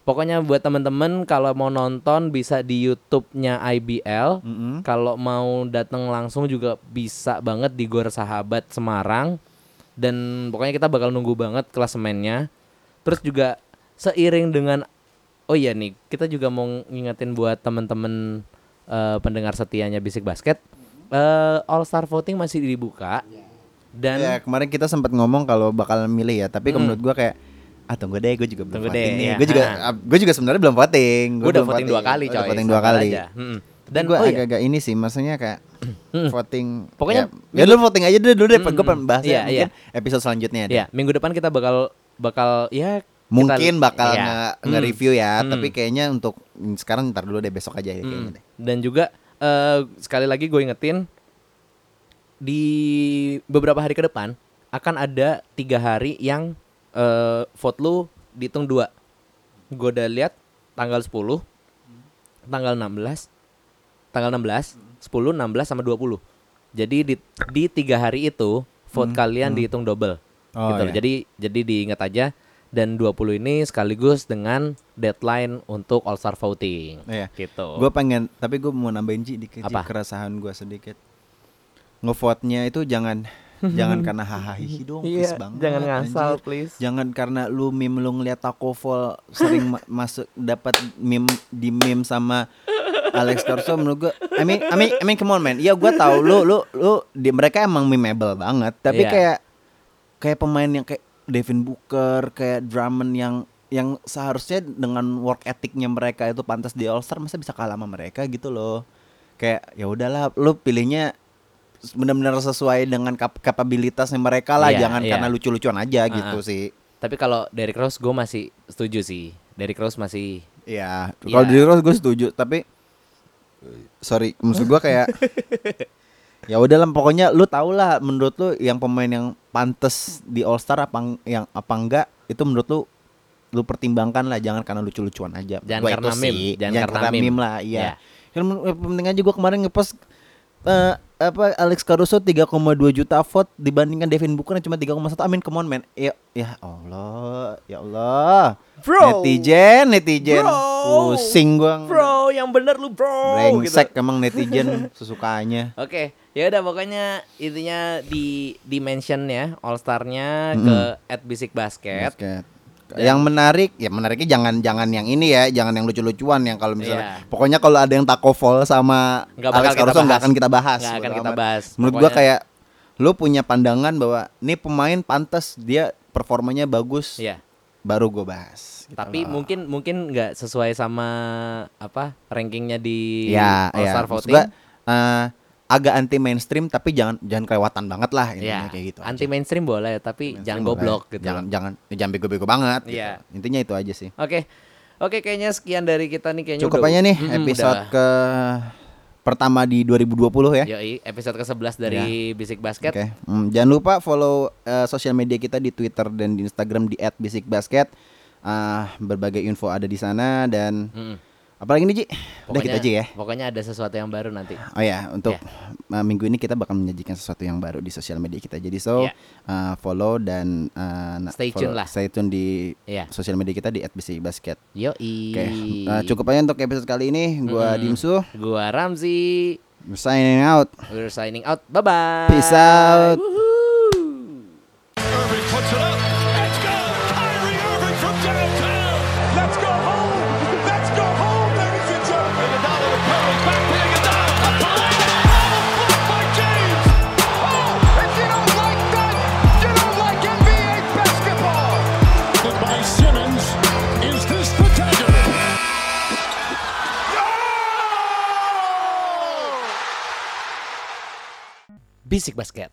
pokoknya buat teman-teman kalau mau nonton bisa di YouTube-nya IBL. Mm-mm. Kalau mau datang langsung juga bisa banget di Gor Sahabat Semarang. Dan pokoknya kita bakal nunggu banget klasemennya. Terus juga seiring dengan oh iya nih, kita juga mau ngingetin buat teman-teman eh, pendengar setianya Bisik Basket. eh All Star Voting masih dibuka. Dan ya kemarin kita sempat ngomong kalau bakal milih ya tapi kalau Mm. menurut gua kayak ah tunggu deh gue juga belum Tunggu voting deh, nih ya. gue juga Ah. gue juga sebenarnya belum voting gue Gua udah voting dua kali Udah coy. voting dua kali aja. Mm-mm. dan gue oh iya, agak-agak ini sih maksudnya kayak Mm. voting Pokoknya ya, ya lu voting aja dulu dulu deh gue Mm-mm. pengen bahas Iya, ya mungkin iya. episode selanjutnya deh. ya minggu depan kita bakal bakal ya kita- mungkin bakal ya. nge- Hmm. nge-review ya Hmm. tapi kayaknya untuk sekarang ntar dulu deh besok aja ya kayaknya Mm. deh Dan juga eh, sekali lagi gue ingetin di beberapa hari ke depan akan ada tiga hari yang eh, vote lu dihitung dua. Gue udah lihat tanggal 10, tanggal 16, tanggal 16, 10, 16 sama 20. Jadi di di tiga hari itu vote Hmm, kalian hmm. dihitung double. Oh, gitu loh. iya. Jadi jadi diingat aja dan 20 ini sekaligus dengan deadline untuk All Star voting. Iya. Gitu. gue pengen tapi gue mau nambahin Ji dikit Ji, Apa? keresahan gue sedikit ngevote-nya itu jangan jangan karena hahaha dong please banget Iya, jangan ngasal anjir. please. jangan karena lu meme lu ngeliat Taco Fall sering ma- masuk dapat meme di meme sama Alex Corso menurut gua I mean I mean I mean come on man ya gua tahu lu lu lu di mereka emang memeable banget tapi Iya. kayak kayak pemain yang kayak Devin Booker kayak Drummond yang yang seharusnya dengan work ethicnya mereka itu pantas di All Star masa bisa kalah sama mereka gitu loh kayak ya udahlah lu pilihnya benar-benar sesuai dengan kap kapabilitasnya mereka lah Iya, jangan iya. karena lucu-lucuan aja gitu Ah, ah. sih Tapi kalau Derrick Rose gue masih setuju sih. Derrick Rose masih Iya, Iya. kalau di Rose gue setuju, tapi sorry, maksud gue kayak ya udah lah pokoknya lu tau lah menurut lu yang pemain yang pantas di All Star apa yang apa enggak itu menurut lu lu pertimbangkan lah jangan karena lucu-lucuan aja. Jangan Gua karena meme, sih, jangan jangan, karena karena meme. meme lah, iya. Ya. Yang men- yang penting aja gue kemarin ngepost eh, apa Alex Caruso 3,2 juta vote dibandingkan Devin Booker yang cuma 3,1 amin come on man ya ya Allah ya Allah Bro. netizen netizen Bro. pusing gua Bro, yang bener lu bro. brengsek gitu. emang netizen sesukanya Oke, ya udah pokoknya intinya di di mention ya All Star-nya Mm-mm. ke at Basic Basket. basket yang menarik ya menariknya jangan jangan yang ini ya jangan yang lucu-lucuan yang kalau misalnya Iya. pokoknya kalau ada yang taco fall sama Nggak bakal Alex Caruso nggak akan kita bahas Nggak akan bodo kita bahas. menurut gua kayak lu punya pandangan bahwa nih pemain pantas dia performanya bagus Iya. baru gue bahas gitu Tapi loh. mungkin mungkin nggak sesuai sama apa rankingnya di ya All ya Star maksud voting. gua, eh, agak anti mainstream tapi jangan jangan kelewatan banget lah intinya ya, kayak gitu anti aja. mainstream boleh tapi Mainstream jangan goblok gitu. jangan jangan ya jangan bego-bego banget gitu. Iya. intinya itu aja sih Oke. Oke, kayaknya sekian dari kita nih kayaknya cukup udah- aja nih episode udah. ke pertama di 2020 ya Yoi, episode ke-11 dari Basic Basket. Oke, Hmm, jangan lupa follow eh, sosial media kita di Twitter dan di Instagram di @basicbasket. Ah, berbagai info ada di sana dan Mm-mm. Apalagi nih Ji? Udah gitu Pokoknya- aja ya. Pokoknya ada sesuatu yang baru nanti. Oh ya, untuk Ya. uh, minggu ini kita bakal menyajikan sesuatu yang baru di sosial media kita. Jadi so Ya. uh, follow dan uh, Stay tune follow- lah. Stay tune di Iya. sosial media kita di @basicbasket. Yoi. Oke, uh, cukup aja untuk episode kali ini. Gua Mm-mm. Dimsu, Gua Ramzi. signing out. We're signing out. Bye bye. Peace out. Woohoo. Bisik Basket.